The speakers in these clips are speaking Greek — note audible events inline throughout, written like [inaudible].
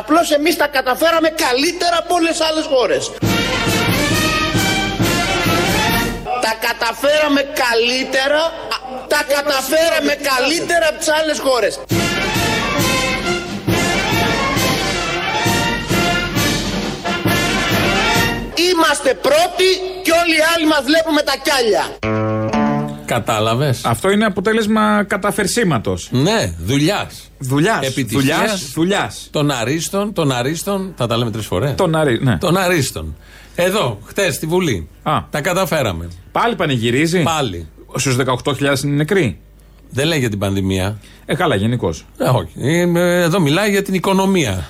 Απλώς εμείς τα καταφέραμε καλύτερα από όλες τις άλλες χώρες. Τα καταφέραμε καλύτερα, τα καταφέραμε καλύτερα από τις άλλες χώρες. Είμαστε πρώτοι και όλοι οι άλλοι μας βλέπουμε τα κιάλια. Κατάλαβες; Αυτό είναι αποτέλεσμα καταφερσίματος. Ναι, δουλειάς. Δουλειάς. Επιτυχίας. Δουλειάς. Των αρίστων, των αρίστων. Θα τα λέμε τρεις φορές. Τον αρί, ναι. Των αρίστων. Εδώ, χτες στη Βουλή. Α. Τα καταφέραμε. Πάλι πανηγυρίζει. Πάλι. Στους 18.000 είναι νεκροί. Δεν λέει για την πανδημία. Ε, καλά, γενικώς. Ε, όχι. Ε, Εδώ μιλάει για την οικονομία.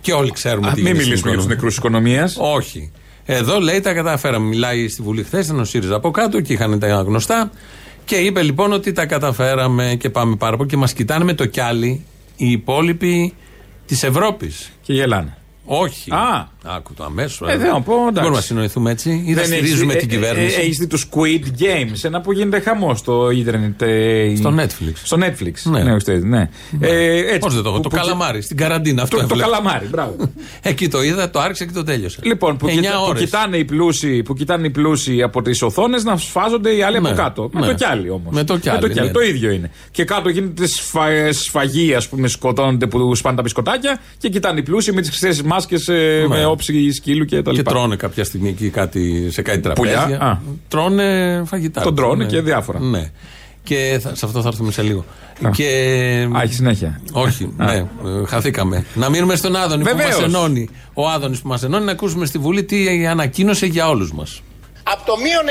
Και όλοι ξέρουμε τι Μην γίνεται στην μιλήσουμε για τους οικονομία. νεκρούς της οικονομίας. Όχι. Εδώ λέει τα καταφέραμε. Μιλάει στη Βουλή χθες, ήταν ο ΣΥΡΙΖΑ από κάτω και είχαν τα γνωστά. Και είπε λοιπόν ότι τα καταφέραμε και πάμε πάρα πολύ. Και μας κοιτάνε με το κιάλι οι υπόλοιποι της Ευρώπης. Και γελάνε. Όχι. Α. Άκου το αμέσως. Ε, δεν να πω, εντάξει. Μπορούμε να συνοηθούμε έτσι. Ή θα στηρίζουμε την κυβέρνηση. Έχεις δει το Squid Games, ένα που γίνεται χαμός στο ίντερνετ. ε, Στο Netflix. Στο Netflix. Ναι. Ναι, όχι, ναι. Ε, έτσι, Πώς δεν το έχω. που- Το που- καλαμάρι, στην καραντίνα. Αυτό Το, το έβλεπα. καλαμάρι, μπράβο. [laughs] Εκεί το είδα, το άρχισα και το τέλειωσα. Λοιπόν, που, 9 κοιτά, που, ώρες. κοιτάνε οι πλούσιοι, που κοιτάνε οι πλούσιοι από τις οθόνες να σφάζονται οι άλλοι Ναι, από κάτω. Με ναι. το κιάλι όμως. Με το κιάλι, ναι. Το ίδιο είναι. Και κάτω γίνεται σφα, σφαγή, ας πούμε, σκοτώνονται που σπάνε τα μπισκοτάκια και κοιτάνε οι πλούσιοι με τις χρυσές μάσκες με όψη σκύλου και τα Και λοιπά. τρώνε κάποια στιγμή εκεί κάτι, σε κάτι τραπέζια. Πουλιά, α. Τρώνε φαγητά. Τον τρώνε Ναι. και διάφορα. Ναι. Και θα- σε αυτό θα έρθουμε σε λίγο. Α. Και. Α, έχει συνέχεια. Όχι, ναι, ε, χαθήκαμε. Να μείνουμε στον Άδωνη που Βεβαίως. μα ενώνει. Ο Άδωνης που μας ενώνει, να ακούσουμε στη Βουλή τι ανακοίνωσε για όλους μας. Από το μείον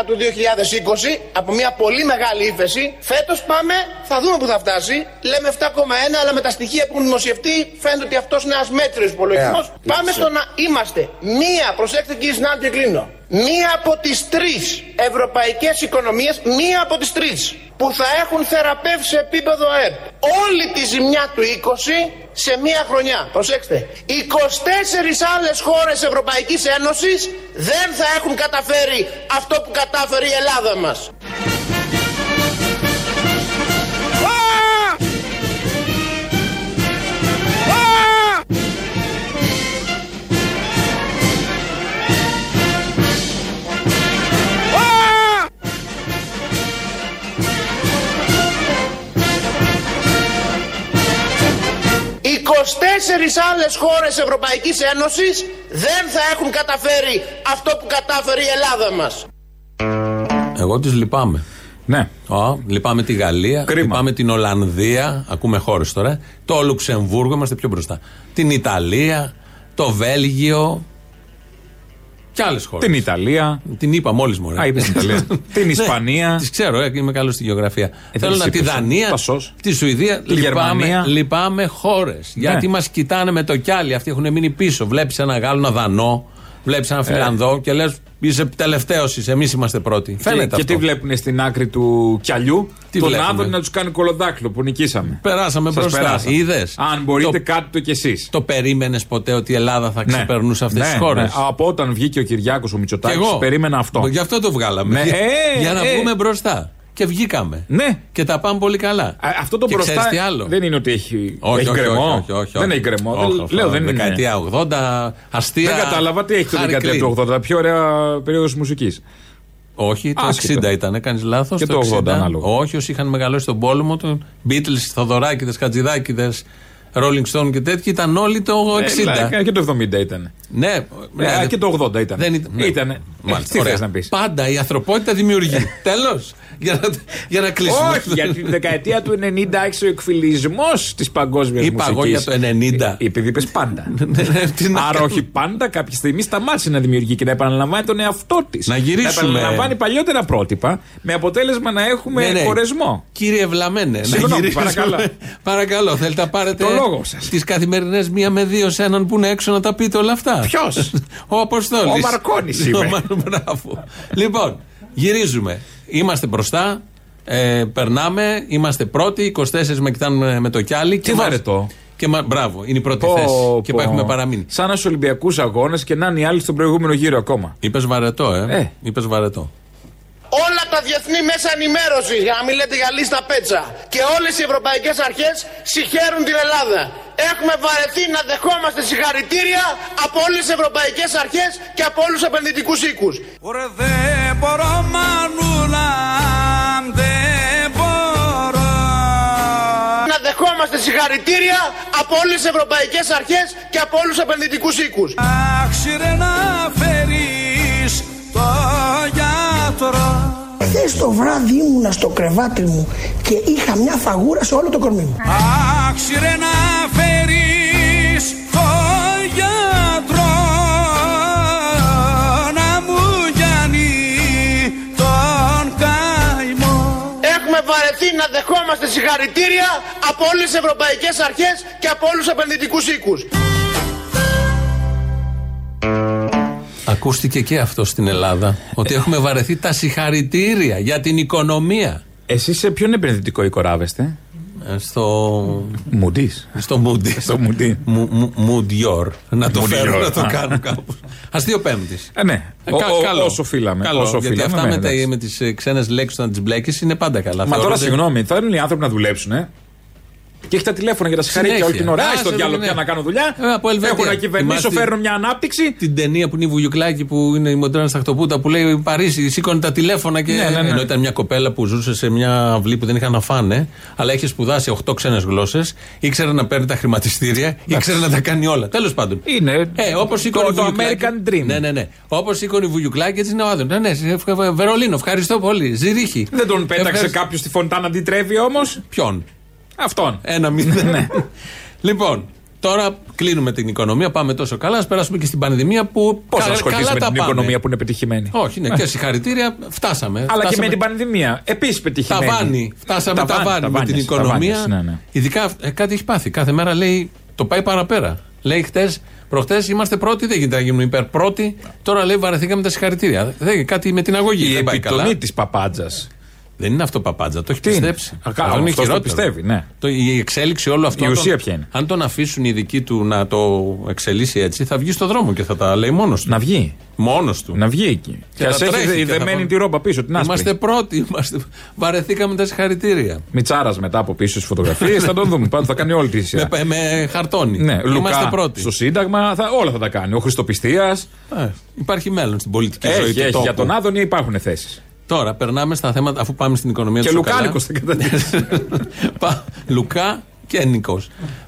9,1 του 2020, από μια πολύ μεγάλη ύφεση, φέτος πάμε, θα δούμε που θα φτάσει. Λέμε 7,1, αλλά με τα στοιχεία που έχουν δημοσιευτεί φαίνεται ότι αυτός είναι ένας μέτριος υπολογισμός. πάμε στο να είμαστε μία, προσέξτε κύριε συνάδελφοι, και κλείνω. Μία από τις τρεις ευρωπαϊκές οικονομίες, μία από τις τρεις που θα έχουν θεραπεύσει σε επίπεδο ΑΕΠ όλη τη ζημιά του 20 σε μία χρονιά. Προσέξτε. 24 άλλες χώρες Ευρωπαϊκής Ένωσης δεν θα έχουν καταφέρει αυτό που κατάφερε η Ελλάδα μας. Άλλες χώρες Ευρωπαϊκής Ένωσης δεν θα έχουν καταφέρει αυτό που κατάφερε η Ελλάδα μας». Εγώ τις λυπάμαι. Ναι. Ω, λυπάμαι τη Γαλλία, Κρίμα. λυπάμαι την Ολλανδία, ακούμε χώρες τώρα. Το Λουξεμβούργο, είμαστε πιο μπροστά. Την Ιταλία, το Βέλγιο. Και άλλες χώρες. Την Ιταλία. Την είπα μόλις μου. Α, είπες την Ιταλία. [laughs] Την Ισπανία. Τις ξέρω, ε, είμαι καλός στη γεωγραφία. Ε, Θέλω δεν να τις τη είπες, Δανία, τα σως. τη Σουηδία. Τη λυπάμαι, Γερμανία. λυπάμαι χώρες. Γιατί μας κοιτάνε με το κιάλι. Αυτοί έχουν μείνει πίσω. Βλέπεις ένα Γάλλο, ένα Δανό, βλέπεις Ε. ένα Φιλανδό και λες: Είσαι τελευταίος, εμείς είμαστε πρώτοι. Φαίνεται και, αυτό. και τι βλέπουν στην άκρη του κιαλιού, Τι τον βλέπουνε; Άδωνη να τους κάνει κολοδάκλο που νικήσαμε. Περάσαμε Σας μπροστά. περάσαμε. Είδες; Αν μπορείτε, Το- κάτι το κι εσείς. Το περίμενες ποτέ ότι η Ελλάδα θα ξεπερνούσε αυτές τις χώρες; Ναι. Από όταν βγήκε ο Κυριάκος ο Και Μητσοτάκης, εγώ. περίμενα αυτό. Γι' αυτό το βγάλαμε. Ναι, Για, ε, για να ε. βγούμε μπροστά. Και βγήκαμε. Ναι. Και τα πάμε πολύ καλά. Α, Αυτό το και μπροστά ξέρεις τι άλλο; δεν είναι ότι έχει, Όχι, έχει όχι, γκρεμό. όχι, όχι, όχι, δεν όχι. έχει γκρεμό. Όχι, Δεν- όχι, Λέω όχι. δεν είναι. Δεκαετία 80, αστεία. Δεν κατάλαβα τι έχει το Χάρη δεκαετία Κλίν. του 80. Πιο ωραία περίοδος μουσικής. Όχι, το Άσχετο. 60 ήταν, κάνει λάθος. Και το 80 ανάλογα. Όχι, όσοι είχαν μεγαλώσει τον πόλεμο, του Beatles, Θοδωράκηδες, Χατζηδάκηδες, Rolling Stone και τέτοιοι ήταν όλοι το 60. Ε, και το 70 ήταν. Ναι, Ε, ναι, και το 80 ήταν. Δεν ήταν. ναι. Ήτανε. Μάλιστα, Ε, τι ωραία. θες να πεις. Πάντα η ανθρωπότητα δημιουργεί. [laughs] Τέλος. Για, να, για να κλείσουμε. Όχι, για την δεκαετία του 90 άρχισε ο εκφυλισμός της παγκόσμιας μουσική. Είπα εγώ για το 90. Επειδή είπες πάντα. Τι να Άρα, κάνω. όχι πάντα, κάποια στιγμή σταμάτησε να δημιουργεί και να επαναλαμβάνει τον εαυτό της. Να γυρίσουμε. Να επαναλαμβάνει παλιότερα πρότυπα, με αποτέλεσμα να έχουμε Ναι, ναι. χωρισμό. Κύριε Βλαμένε, να Συγγνώμη, γυρίσουμε. παρακαλώ. παρακαλώ, θέλετε να πάρετε Το λόγο σας. τις καθημερινές μία με δύο σε έναν που είναι έξω να τα πείτε όλα αυτά; Ποιος; Ο Αποστόλης. Ο Μαρκώνης είμαι. [laughs] Μπράβο. λοιπόν, γυρίζουμε. Είμαστε μπροστά. Ε, περνάμε, είμαστε πρώτοι. 24 με κοιτάνε με το κιάλι. Τι μας- βαρετό. Και μα, μπράβο, είναι η πρώτη Πω, θέση. Και πω. έχουμε παραμείνει. Σαν στου Ολυμπιακούς Αγώνες και να είναι οι άλλοι στον προηγούμενο γύρο ακόμα. Είπες βαρετό, ε. Ε. Είπες βαρετό. Όλα τα διεθνή μέσα ενημέρωση, για να μην λέτε για λίστα πέτσα, και όλες οι ευρωπαϊκές αρχές συγχαίρουν την Ελλάδα. Έχουμε βαρεθεί να δεχόμαστε συγχαρητήρια από όλες τις ευρωπαϊκές αρχές και από όλους τους επενδυτικούς οίκους. Ωραία δεν μπορώ συγχαρητήρια από όλες τις ευρωπαϊκές αρχές και από όλους τους επενδυτικούς οίκους. Άξιρε να φέρεις το γιατρό. Χθες το βράδυ ήμουνα στο κρεβάτι μου και είχα μια φαγούρα σε όλο το κορμί μου. Άξιρε να φέρεις δεχόμαστε συγχαρητήρια από όλες τις ευρωπαϊκές αρχές και από όλους τους επενδυτικούς οίκους. Ακούστηκε και αυτό στην Ελλάδα. Ότι έχουμε βαρεθεί τα συγχαρητήρια για την οικονομία. Εσείς σε ποιον επενδυτικό οίκο ράβεστε, Ε, Στο. Μουντής. Στο Moody. Στο Moody. Μουντιόρ. Να το Moody φέρω, Yor. να το Α. κάνω κάπου. Αστείο Πέμπτης. Ε, ναι. Ο- ο- όσο φύλαμε. Καλό, όσο γιατί φύλαμε, αυτά ναι, με, τα- εντάξει. με τις ξένες λέξεις να τις μπλέκεις είναι πάντα καλά. Μα τώρα Θεωρούνται- συγγνώμη, θέλουν οι άνθρωποι να δουλέψουν, ε. Και έχει τα τηλέφωνα για τα συγχαρητήρια όλη Συνέχεια. την ώρα. Α, Άι στο σε διάλογο ναι. πια να κάνω δουλειά. Ε, από Ελβετία. Έχω να κυβερνήσω, Θυμάστε- φέρνω μια ανάπτυξη. Την ταινία που είναι η Βουγιουκλάκη που είναι η μοντέρνα στα χτωπούτα που λέει Παρίσι, σήκωνε τα τηλέφωνα και. Ναι, ναι, ναι. Ενώ ήταν μια κοπέλα που ζούσε σε μια αυλή που δεν είχαν να φάνε, αλλά είχε σπουδάσει 8 ξένες γλώσσες, ήξερε να παίρνει τα χρηματιστήρια, ήξερε να τα κάνει όλα. Τέλος πάντων. Είναι Ε, όπως το- σήκωνε η το Βουγιουκλάκη. American Dream. Ναι, ναι, ναι. Όπως σήκωνε η Βουγιουκλάκη, έτσι είναι ο Άδων. Ναι, ναι, ευχα- Βερολίνο, ευχαριστώ πολύ. Ζηρίχη. Δεν τον πέταξε Ευχαριστώ. κάποιος στη φωντά να αντιτρέβει όμως; Ποιον; Αυτόν. Ένα μηδέν. [laughs] λοιπόν, τώρα κλείνουμε την οικονομία, πάμε τόσο καλά. Α περάσουμε και στην πανδημία που. Πώς θα κα- ασχοληθείς καλά με τα την πάμε. οικονομία που είναι πετυχημένη; Όχι, ναι, και συγχαρητήρια, φτάσαμε. Αλλά και Φτάσαμε. με την πανδημία. Επίσης πετυχημένη. Ταβάνι. Φτάσαμε Ταβάνι, ταβάνι, με ταβάνιες, την οικονομία. ταβάνιες, ναι, ναι. Ειδικά ε, κάτι έχει πάθει. Κάθε μέρα λέει το πάει παραπέρα. Λέει χτες, προχτές είμαστε πρώτοι, δεν γίνεται να γίνουμε υπέρ πρώτοι. Τώρα λέει βαρεθήκαμε τα συγχαρητήρια. Δεν, κάτι με την αγωγή Η δεν πάει καλά. επιτομή της παπάντζα. Δεν είναι αυτό παπάντζα, το έχει Τι είναι; πιστέψει. Α, καλά, Αυτό είναι αυτός το χειρότερο. πιστεύει, ναι. Το, η εξέλιξη όλο αυτό. Η αν ουσία τον- ποια είναι; Αν τον αφήσουν οι δικοί του να το εξελίσσει έτσι, θα βγει στο δρόμο και θα τα λέει μόνος του. Να βγει. Μόνος του. Να βγει εκεί. Και ας θα τρέχει έχει και θα δεμένη πάμε. τη ρόμπα πίσω, την άσπρη. Είμαστε πρώτοι. [laughs] Είμαστε... Βαρεθήκαμε τα συγχαρητήρια. Μιτσάρας μετά από πίσω στις φωτογραφίες, θα τον δούμε. Πάντως θα κάνει όλη τη σειρά. Με, με χαρτόνι. Ναι, Είμαστε Λουκά πρώτοι. στο Σύνταγμα, θα, όλα θα τα κάνει. Ο Χριστοπιστίας. Ε, υπάρχει μέλλον στην πολιτική ζωή Έχει, του έχει. τόπου. Για τον Άδωνη υπάρχουν θέσεις. Τώρα περνάμε στα θέματα, αφού πάμε στην οικονομία Και του Λουκάνικος θα καταδείξει. [laughs] Πα- Λουκά και Νικό.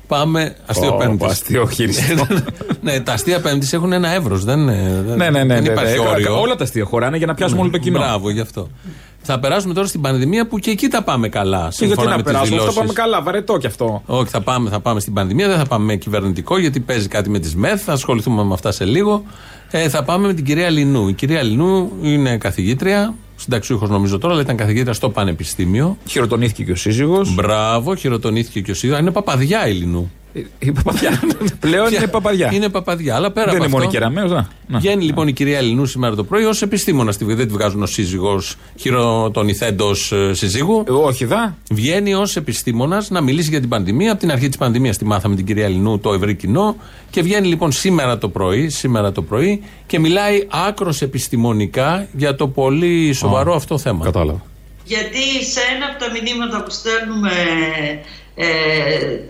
Πάμε. Αστείο Ω, Πέμπτη. αστείο χειριστό. [laughs] ναι, τα αστεία Πέμπτη έχουν ένα εύρος. Δεν, δεν, Ναι, ναι, ναι. δεν ναι, υπάρχει ναι. όριο. Όλα τα αστεία χωράνε για να πιάσουμε όλο το κοινό. Μπράβο, γι' αυτό. Θα περάσουμε τώρα στην πανδημία που και εκεί τα πάμε καλά. Και γιατί Σύμφωνα να με τις περάσουμε, αυτό δηλώσεις. πάμε καλά, βαρετό κι αυτό. Όχι, θα πάμε, θα πάμε στην πανδημία, δεν θα πάμε με κυβερνητικό γιατί παίζει κάτι με τις ΜΕΘ. Θα ασχοληθούμε με αυτά σε λίγο. Ε, θα πάμε με την κυρία Λινού. Η κυρία Λινού είναι καθηγήτρια, συνταξιούχος νομίζω τώρα, αλλά ήταν καθηγήτρια στο Πανεπιστήμιο. Χειροτονήθηκε και ο σύζυγος. Μπράβο, χειροτονήθηκε και ο σύντομο. Είναι παπαδιά η Λινού. Η παπαδιά. Πλέον είναι παπαδιά. Είναι παπαδιά, αλλά πέρα Δεν από είναι αυτό. μόνο κεραμαίο. να. Να. Βγαίνει λοιπόν η κυρία Ελληνού σήμερα το πρωί ως επιστήμονα στη Δεν τη βγάζουν ως σύζυγος χειροτονηθέντο συζύγου. Ε, Όχι, δα. Βγαίνει ως επιστήμονας να μιλήσει για την πανδημία. Από την αρχή της πανδημίας τη μάθαμε την κυρία Ελληνού, το ευρύ κοινό. Και βγαίνει λοιπόν σήμερα το πρωί, σήμερα το πρωί και μιλάει άκρος επιστημονικά για το πολύ σοβαρό αυτό θέμα. Κατάλαβα. Γιατί σε ένα από τα μηνύματα που στέλνουμε ε,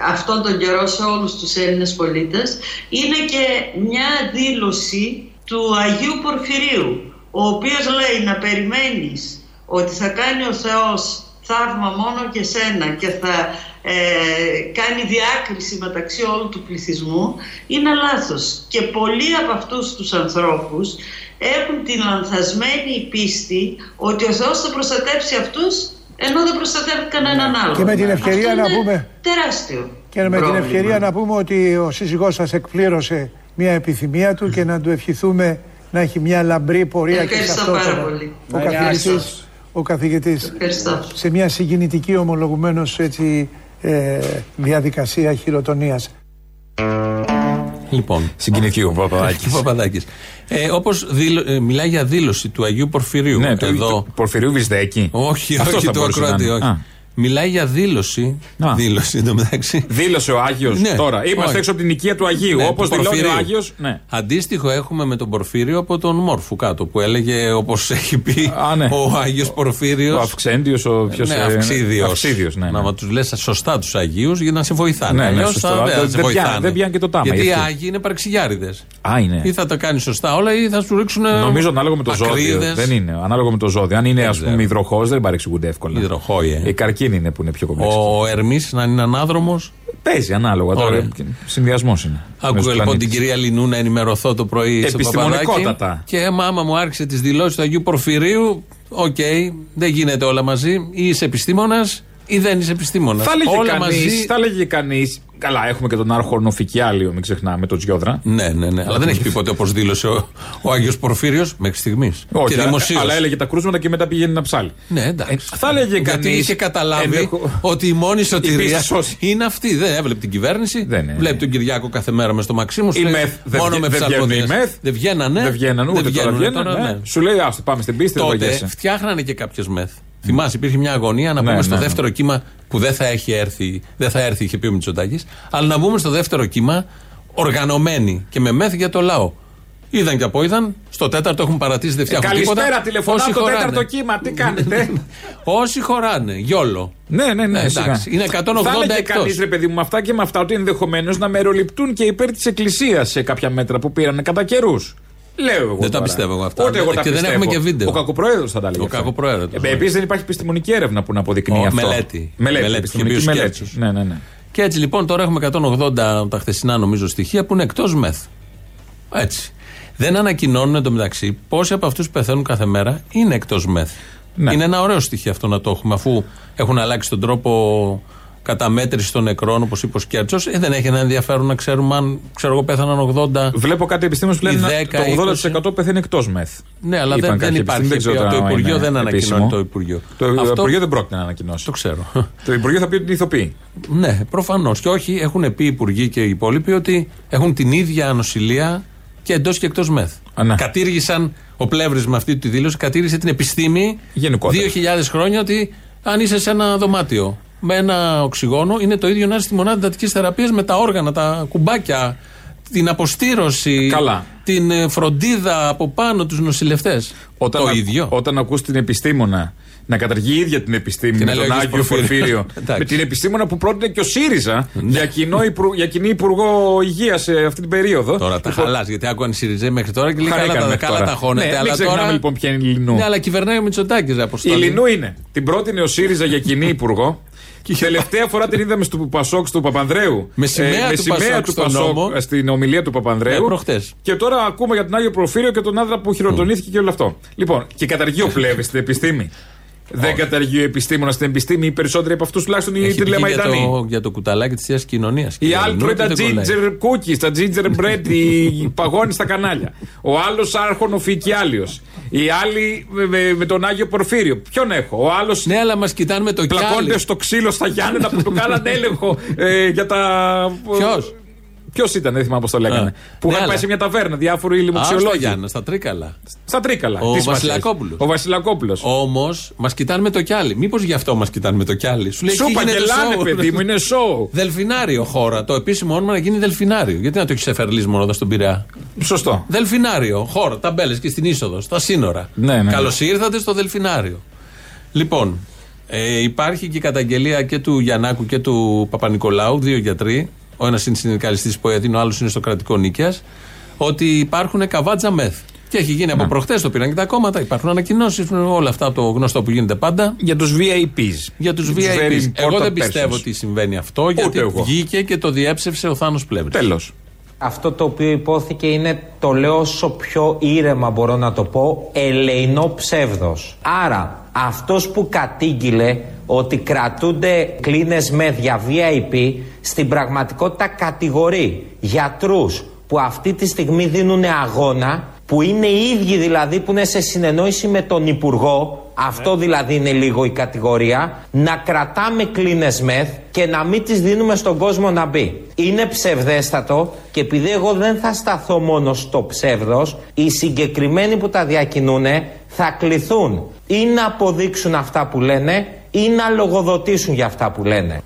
αυτόν τον καιρό σε όλους τους Έλληνες πολίτες. Είναι και μια δήλωση του Αγίου Πορφυρίου ο οποίος λέει να περιμένεις ότι θα κάνει ο Θεός θαύμα μόνο και σένα και θα ε, κάνει διάκριση μεταξύ όλου του πληθυσμού είναι λάθος. Και πολλοί από αυτούς τους ανθρώπους έχουν την λανθασμένη πίστη ότι ο Θεός θα προστατεύσει αυτούς ενώ δεν προστατεύει κανέναν άλλο. Και με την ευκαιρία Αυτό να είναι πούμε- τεράστιο Και με την πρόβλημα. ευκαιρία να πούμε ότι ο σύζυγός σας εκπλήρωσε μια επιθυμία του και να του ευχηθούμε να έχει μια λαμπρή πορεία και σε Ευχαριστώ αυτό πάρα το- πολύ. ο Να καθηγητής, ευχαριστώ. ο καθηγητής Ευχαριστώ. σε μια συγκινητική ομολογουμένως έτσι ε, διαδικασία χειροτονίας. Λοιπόν, Συγκινηθεί ο Παπαδάκης. και Παπαδάκης. Ε, Όπως μιλάει για δήλωση του Αγίου Πορφυρίου. Ναι, το, εδώ. το Πορφυρίου Βυσδέκη. Όχι, Αυτός όχι θα το μπορούσε να ακροατή, είναι. όχι. Α. Μιλάει για δήλωση. Α. Δήλωση εντωμεταξύ. Δήλωσε ο Άγιος Ναι, τώρα. Είμαστε όχι. έξω από την οικία του Αγίου. Ναι, Όπως του δηλώνει ο Πορφυρίου. Άγιος. Ναι. Αντίστοιχο έχουμε με τον Πορφύριο από τον Μόρφου κάτω που έλεγε όπως έχει πει Α, ναι. ο Άγιος Πορφύριος. Ο Αυξέντιος, ο ποιος. ναι, Αυξίδιος. Αυξίδιος, ναι, ναι. Να τους λες σωστά τους Αγίους για να σε βοηθάνε. Ναι, ναι, Αλλιώς σωστό. θα- Δεν- θα σε δεν βοηθάνε. πιάνει- δεν πιάνει και το τάμα, Γιατί οι γι' αυτό. Άγιοι είναι παρεξηγιάριδες. Α, είναι. Ή θα τα κάνεις σωστά όλα ή θα σου ρίξουν. Νομίζω ανάλογα με το ζώδιο. ακρίδες. Δεν είναι. Ανάλογα με το ζώδιο. Αν είναι, ας ξέρω. πούμε, υδροχός, δεν παρεξηγούνται εύκολα. Υδροχόοι, ε. Οι καρκίνοι είναι που είναι πιο κομπλέξοι. Ο Ερμής να είναι ανάδρομος. Παίζει ανάλογα. Ωραία. Συνδυασμός είναι. Μες Άκουγα στους λοιπόν πλανήτες. την κυρία Λινού να ενημερωθώ το πρωί στο Επιστημονικότατα. Παπαδάκι. Και μάμα μου άρχισε τις δηλώσεις του Αγίου Πορφυρίου. Οκ, δεν γίνεται όλα μαζί. Ή είσαι επιστήμονας ή δεν είσαι επιστήμονας. Θα έλεγε Όλα κανείς. μαζί. Θα έλεγε κανείς. Καλά, έχουμε και τον Άρχον Οφφικιάλιο, μην ξεχνάμε, τον Τσιόδρα. Ναι, ναι, ναι. Αλλά δεν έχει πει ποτέ όπως δήλωσε ο, ο Άγιος Πορφύριος μέχρι στιγμής. Όχι, Και α- δημοσίως. αλλά έλεγε τα κρούσματα και μετά πηγαίνει να ψάλει. Ναι, εντάξει. Ε, θα έλεγε Γιατί κανείς, είχε καταλάβει ενδεχο- ότι η μόνη σωτηρία πίστη σώσει. είναι αυτή. Δεν έβλεπε την κυβέρνηση. Δεν είναι. Βλέπει τον Κυριάκο κάθε μέρα μες στο Μαξίμου. Η μεθ δεν μόνο βγα- με δεν βγαίνουν ψαλμοδίες. οι μεθ. Δεν βγαίνανε. Δεν βγαίναν ούτε τώρα βγαίνουνε βγαίνουν. τώρα, ναι. ναι. Σου λέει, άστο, πάμε στην πίστη, δεν Τότε βαριέσαι. φτιάχνανε και κάποιες μεθ. Θυμάσαι, υπήρχε μια αγωνία να Ναι, πούμε στο ναι, ναι. δεύτερο κύμα που δεν θα έχει έρθει, δεν θα έρθει, είχε πει ο Μητσοτάκης, αλλά να μπούμε στο δεύτερο κύμα οργανωμένοι και με μεθ για το λαό. Είδαν και από είδαν, στο τέταρτο έχουν παρατήσει δεν φτιάχνουν τίποτα. Ε, Καλησπέρα, τηλεφωνάω Όσοι το χωράνε. τέταρτο κύμα, τι κάνετε; [laughs] Όσοι χωράνε, γιόλο. Ναι, ναι, ναι. Ναι, σιγά. εντάξει, είναι 180 Θα έλεγε εκτός. κανείς, ρε παιδί μου, με αυτά και με αυτά, ότι ενδεχομένως να μεροληπτούν και υπέρ της Εκκλησίας σε κάποια μέτρα που πήραν κατά καιρούς. Λέω εγώ. τα τώρα. πιστεύω εγώ αυτά. Ούτε εγώ τα Και δεν πιστεύω. έχουμε και βίντεο. Ο κακοπροέδρος θα τα έλεγε. Ο αυτά. κακοπροέδρος, Ε, ναι. Επίσης δεν υπάρχει επιστημονική έρευνα που να αποδεικνύει Ο, αυτό. μελέτη. Μελέτη. Μελέτη, επιστημονική είχε πει ο μελέτη. Σκέρτσος. Ναι, ναι, ναι. Και έτσι λοιπόν τώρα έχουμε 180 τα χθεσινά νομίζω στοιχεία που είναι εκτός μεθ. Έτσι. Δεν ανακοινώνουν εντωμεταξύ πόσοι από αυτούς που πεθαίνουν κάθε μέρα είναι εκτός μεθ. Ναι. Είναι ένα ωραίο στοιχείο αυτό να το έχουμε, αφού έχουν αλλάξει τον τρόπο καταμέτρηση των νεκρών, όπως είπε ο Σκέρτσος. Ε, δεν έχει ένα ενδιαφέρον να ξέρουμε αν ξέρω εγώ πέθαναν 80. Βλέπω κάτι επιστήμονες που Οι λένε 10, το 80% πεθαίνει εκτός μεθ. Ναι, αλλά Είπαν δεν, δεν κάποιοι υπάρχει. επιστήμονες, Το, ξέρω τώρα αν Υπουργείο είναι δεν ανακοινώνει επίσημο. το Υπουργείο. Το Αυτό- Υπουργείο δεν πρόκειται να ανακοινώσει. Το ξέρω. Το Υπουργείο θα πει ότι είναι ηθοποιοί. Ναι, προφανώς. Και όχι, έχουν πει οι υπουργοί και οι υπόλοιποι ότι έχουν την ίδια νοσηλεία και εντός και εκτός μεθ. Α, ναι. Κατήργησαν, ο Πλεύρης με αυτή τη δήλωση, κατήργησε την επιστήμη Γενικότερα. 2.000 χρόνια ότι αν είσαι σε ένα δωμάτιο με ένα οξυγόνο, είναι το ίδιο να είσαι στη μονάδα εντατικής θεραπείας με τα όργανα, τα κουμπάκια, την αποστήρωση, Καλά. την ε, φροντίδα από πάνω τους νοσηλευτές. Το α- ίδιο. Όταν ακούς την επιστήμονα να καταργεί η ίδια την επιστήμη Την με τον έλεγε ο Άγιο Πορφύριο. Πορφύριο. [laughs] Εντάξει. με την επιστήμονα που πρότεινε και ο ΣΥΡΙΖΑ Ναι. για, κοινό υπρου- για κοινή Υπουργό Υγείας σε αυτή την περίοδο. Τώρα τα Λοιπόν, χαλάς, γιατί άκουγαν οι Σιριζέ μέχρι τώρα και λέει χαρήκαμε καλά τα, μέχρι καλά τώρα. τα χώνετε. Ναι, μην αλλά ξεχνάμε τώρα... λοιπόν ποια είναι η Λινού. Ναι, αλλά κυβερνάει ο Μητσοτάκης, ρε Η Αποστόλη. Λινού είναι. Την πρότεινε ο ΣΥΡΙΖΑ για κοινή υπουργό. Τελευταία φορά την είδαμε στο Πασόκ του Παπανδρέου. Με σημαία του Πασόκ του στον Πασόκ νόμο. ε, στην ομιλία του Παπανδρέου. Ναι, προχτές. Και τώρα ακούμε για τον Άγιο Προφύριο και τον άντρα που χειροτονήθηκε και όλο αυτό. Λοιπόν, και καταργεί ο [laughs] Πλεύρης στην επιστήμη. Δεν καταργεί ο επιστήμονας στην επιστήμη. Οι περισσότεροι από αυτούς τουλάχιστον οι Έχει πει για τηλεμαϊτανοί. το, για το κουταλάκι της θεία κοινωνίας. Οι άλλοι τρώει τα ginger cookies, τα ginger bread, οι [laughs] παγώνει στα κανάλια. Ο άλλος άρχονο Φικιάλιος. Οι άλλοι με, με- με τον Άγιο Πορφύριο. Ποιον έχω; Ο άλλος Ναι, αλλά μας κοιτάνε με το κιάλι. πλακώνται στο ξύλο στα Γιάννενα που του κάνανε έλεγχο ε, για τα. Ποιος; Ποιος ήταν, δεν θυμάμαι πώς το λέγανε. Α. που Ναι, είχαν αλλά- πάει σε μια ταβέρνα, διάφοροι Α, στα λιμοξιολόγοι. Γιάννα, στα Τρίκαλα. Στα τρίκαλα. Ο Τι σημασία Βασιλακόπουλος. έχει; Ο Βασιλακόπουλος. Όμως μας κοιτάνε με το κιάλι. Μήπως γι' αυτό μας κοιτάνε με το κιάλι. Σου λέει Σου εκεί γίνεται παγγελάνε, show. παιδί μου, είναι show. [laughs] Δελφινάριο χώρα. Το επίσημο όνομα να γίνει Δελφινάριο. Γιατί να το έχεις εφερλεί μόνο εδώ στον Πειραιά; Σωστό. Δελφινάριο, χώρα, ταμπέλες και στην είσοδο, στα σύνορα. Ναι, ναι, ναι. Καλώς ήρθατε στο Δελφινάριο. Λοιπόν, ε, υπάρχει και η καταγγελία και του Γιαννάκου και του Παπα-Νικολάου, δύο γιατροί. Ο ένας είναι συνδικαλιστής Ποέδιν, ο άλλος είναι στο κρατικό νίκαιας. Ότι υπάρχουν καβάτζα μεθ. Και έχει γίνει Ναι. από προχτές το πήραν και τα κόμματα. Υπάρχουν ανακοινώσεις, όλα αυτά το γνωστό που γίνεται πάντα. Για τους VIPs. Για τους Very VIPs. Εγώ δεν important πιστεύω persons. ότι συμβαίνει αυτό, γιατί εγώ. βγήκε και το διέψευσε ο Θάνος Πλεύρης. Τέλος. Αυτό το οποίο υπόθηκε είναι, το λέω όσο πιο ήρεμα μπορώ να το πω, ελεηνό ψεύδος. Άρα, αυτός που κατήγγειλε ότι κρατούνται κλίνες με για VIP, στην πραγματικότητα κατηγορεί γιατρούς που αυτή τη στιγμή δίνουν αγώνα, που είναι οι ίδιοι δηλαδή που είναι σε συνεννόηση με τον Υπουργό, αυτό δηλαδή είναι λίγο η κατηγορία. Να κρατάμε κλίνες μεθ και να μην τις δίνουμε στον κόσμο να μπει. Είναι ψευδέστατο και επειδή εγώ δεν θα σταθώ μόνο στο ψεύδος, οι συγκεκριμένοι που τα διακινούν θα κληθούν ή να αποδείξουν αυτά που λένε ή να λογοδοτήσουν για αυτά που λένε.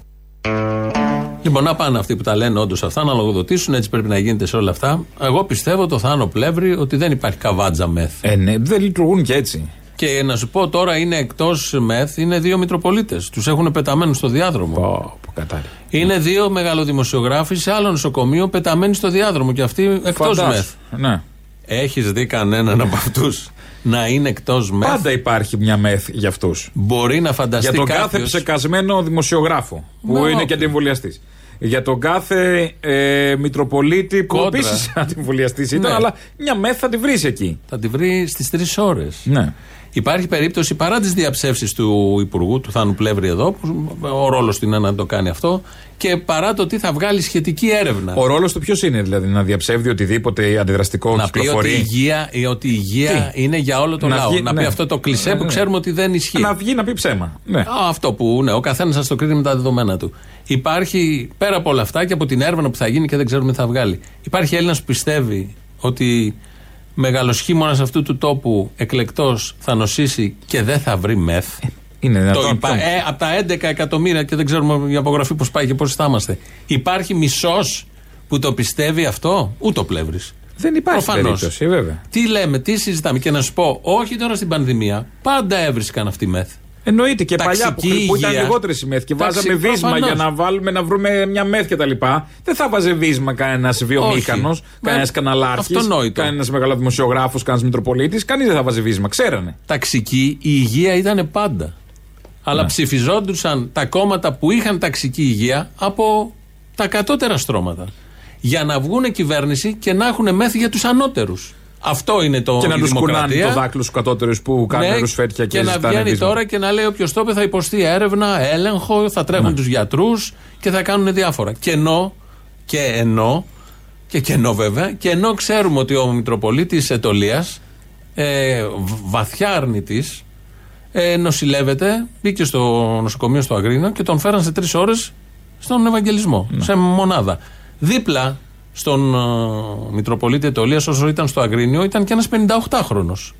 Λοιπόν, να πάνε αυτοί που τα λένε όντως αυτά, να λογοδοτήσουν, έτσι πρέπει να γίνεται σε όλα αυτά. Εγώ πιστεύω το Θάνο Πλεύρη ότι δεν υπάρχει καβάτζα μεθ. Ε, ναι, δεν λειτουργούν και έτσι. Και να σου πω τώρα είναι εκτός μεθ, είναι δύο Μητροπολίτες. Τους έχουν πεταμένους στο διάδρομο. Πω, πω, κατάρι. Είναι δύο μεγαλοδημοσιογράφοι σε άλλο νοσοκομείο πεταμένοι στο διάδρομο και αυτοί εκτός Φαντάσου. μεθ. Ναι. Έχεις δει κανέναν από αυτούς; Να είναι εκτός μεθ. Πάντα υπάρχει μια μεθ για αυτούς. Μπορεί να φανταστεί Για τον κάθε κάποιος- ψεκασμένο δημοσιογράφο που Μα, είναι όποιον. και αντιεμβολιαστής. Για τον κάθε ε, Μητροπολίτη που Κόντρα. επίσης [laughs] αντιεμβολιαστής ήταν, Ναι. αλλά μια μεθ θα τη βρεις εκεί. Θα τη βρει στις τρεις ώρες. Ναι. Υπάρχει περίπτωση παρά τις διαψεύσεις του Υπουργού, του Θάνου Πλεύρη εδώ, που ο ρόλος του είναι να το κάνει αυτό, και παρά το τι θα βγάλει σχετική έρευνα. Ο ρόλος του ποιος είναι, δηλαδή, να διαψεύδει οτιδήποτε αντιδραστικό να πει ότι η, κυκλοφορεί. υγεία, ή ότι η υγεία Τι; είναι για όλο τον Να λαό. βγει- να πει ναι. αυτό το κλισέ Ναι, που ναι. ξέρουμε ότι δεν ισχύει. Να βγει να πει ψέμα. Ναι. Α, αυτό που ναι, ο καθένας σα το κρίνει με τα δεδομένα του. Υπάρχει πέρα από όλα αυτά και από την έρευνα που θα γίνει και δεν ξέρουμε τι θα βγάλει. Υπάρχει Έλληνας που πιστεύει ότι μεγαλοσχήμονας αυτού του τόπου εκλεκτός θα νοσήσει και δεν θα βρει μεθ. Είναι Το δυνατόν. υπα... ε, από τα 11 εκατομμύρια και δεν ξέρουμε η απογραφή πώς πάει και πώς θα είμαστε. Υπάρχει μισός που το πιστεύει αυτό, ούτε ο πλεύρης. Δεν υπάρχει Προφανώς. περίπτωση, βέβαια. Τι λέμε, τι συζητάμε. Και να σου πω, όχι τώρα στην πανδημία, πάντα έβρισκαν αυτή μεθ. Εννοείται και Ταξική παλιά που, που ήταν υγεία. λιγότερες οι μεθ και Ταξι- βάζαμε βίσμα προφανώς. για να βάλουμε να βρούμε μια μεθ και τα λοιπά. Δεν θα βάζε βίσμα κανένας βιομήχανος, Όχι. κανένας Μα, καναλάρχης, αυτονόητο. κανένας μεγαλοδημοσιογράφο, κανένας Μητροπολίτης. Κανείς δεν θα βάζει βίσμα. Ξέρανε. ταξική, η υγεία ήταν πάντα. Αλλά Ναι. ψηφιζόντουσαν τα κόμματα που είχαν ταξική υγεία από τα κατώτερα στρώματα. Για να βγουν κυβέρνηση και να έχουν μέθη για τους ανώτερους. Αυτό είναι το και να η τους κουνάνε δημοκρατία. το δάκλο στους κατώτερους που κάνουν Ναι, ρουσφέτια και, και να ζητάνε βγαίνει βίσμα. τώρα και να λέει όποιος το είπε θα υποστεί έρευνα, έλεγχο, θα τρέχουν Ναι. τους του γιατρούς και θα κάνουν διάφορα. Και ενώ, και ενώ, και, και ενώ βέβαια, και ενώ ξέρουμε ότι ο Μητροπολίτης Ετωλίας, ε, β- βαθιά αρνητή, ε, νοσηλεύεται, μπήκε στο νοσοκομείο στο Αγρίνο και τον φέραν σε τρεις ώρες στον Ευαγγελισμό, Ναι. σε μονάδα. Δίπλα στον ε, Μητροπολίτη Ετωλίας, όσο ήταν στο Αγρίνιο, ήταν και ένας 58χρονο.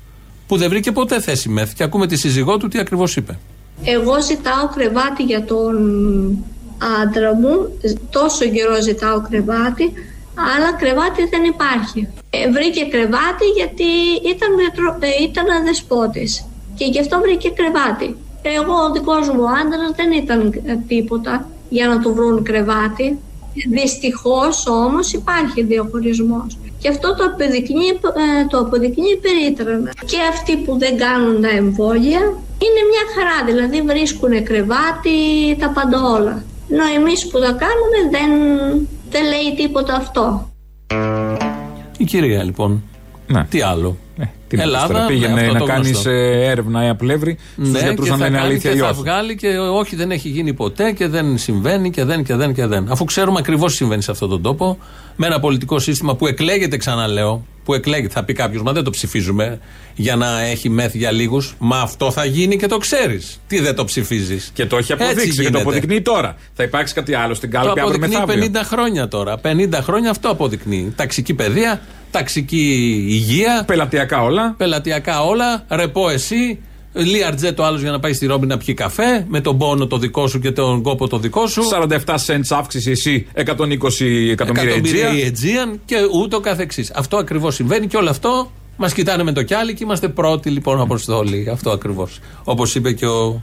Που δεν βρήκε ποτέ θέση μεθ. Και ακούμε τη σύζυγό του τι ακριβώς είπε. Εγώ ζητάω κρεβάτι για τον άντρα μου, τόσο καιρό ζητάω κρεβάτι, αλλά κρεβάτι δεν υπάρχει. Ε, βρήκε κρεβάτι γιατί ήταν, μετρο- ε, ήταν αδεσπότης και γι' αυτό βρήκε κρεβάτι. Εγώ ο δικός μου άντρας δεν ήταν ε, τίποτα για να του βρουν κρεβάτι. Δυστυχώς όμως υπάρχει διαχωρισμός. Και αυτό το αποδεικνύει, ε, το αποδεικνύει περίτρανα. Και αυτοί που δεν κάνουν τα εμβόλια είναι μια χαρά, δηλαδή βρίσκουν κρεβάτι, τα πάντα όλα. Ενώ εμείς που τα κάνουμε δεν, δεν λέει τίποτα αυτό. Η κυρία λοιπόν. Ναι. Τι άλλο; Ε, τι να πεις Ελλάδα, τώρα, ναι, πήγαινε αυτό να το κάνεις γνωστό. έρευνα η απλεύρη στους Ναι, γιατρούς και αν θα είναι κάνει αλήθεια και ή θα όχι. βγάλει και όχι δεν έχει γίνει ποτέ και δεν συμβαίνει και δεν και δεν και δεν. Αφού ξέρουμε ακριβώς τι συμβαίνει σε αυτόν τον τόπο, με ένα πολιτικό σύστημα που εκλέγεται, ξαναλέω, που εκλέγεται. Θα πει κάποιος, μα δεν το ψηφίζουμε για να έχει μεθ για λίγους. Μα αυτό θα γίνει και το ξέρεις. Τι δεν το ψηφίζεις. Και το έχει αποδείξει και το αποδεικνύει τώρα. Θα υπάρξει κάτι άλλο στην Το κάλπη αύριο αποδεικνύει μεθαύριο. 50 χρόνια τώρα. 50 χρόνια αυτό αποδεικνύει. Ταξική παιδεία, ταξική υγεία, Πελατειακά όλα. πελατειακά όλα, ρεπό εσύ, Λίαρτζέ το άλλος για να πάει στη Ρόμπι να πιει καφέ, με τον πόνο το δικό σου και τον κόπο το δικό σου. 47 cents αύξηση εσύ, 120 εκατομμύρια Εκατομμύρια η ετζία. Aegean και ούτω καθεξής. Αυτό ακριβώς συμβαίνει και όλο αυτό μας κοιτάνε με το κιάλι και είμαστε πρώτοι λοιπόν αποστόλοι. Αυτό ακριβώς. Όπως είπε και ο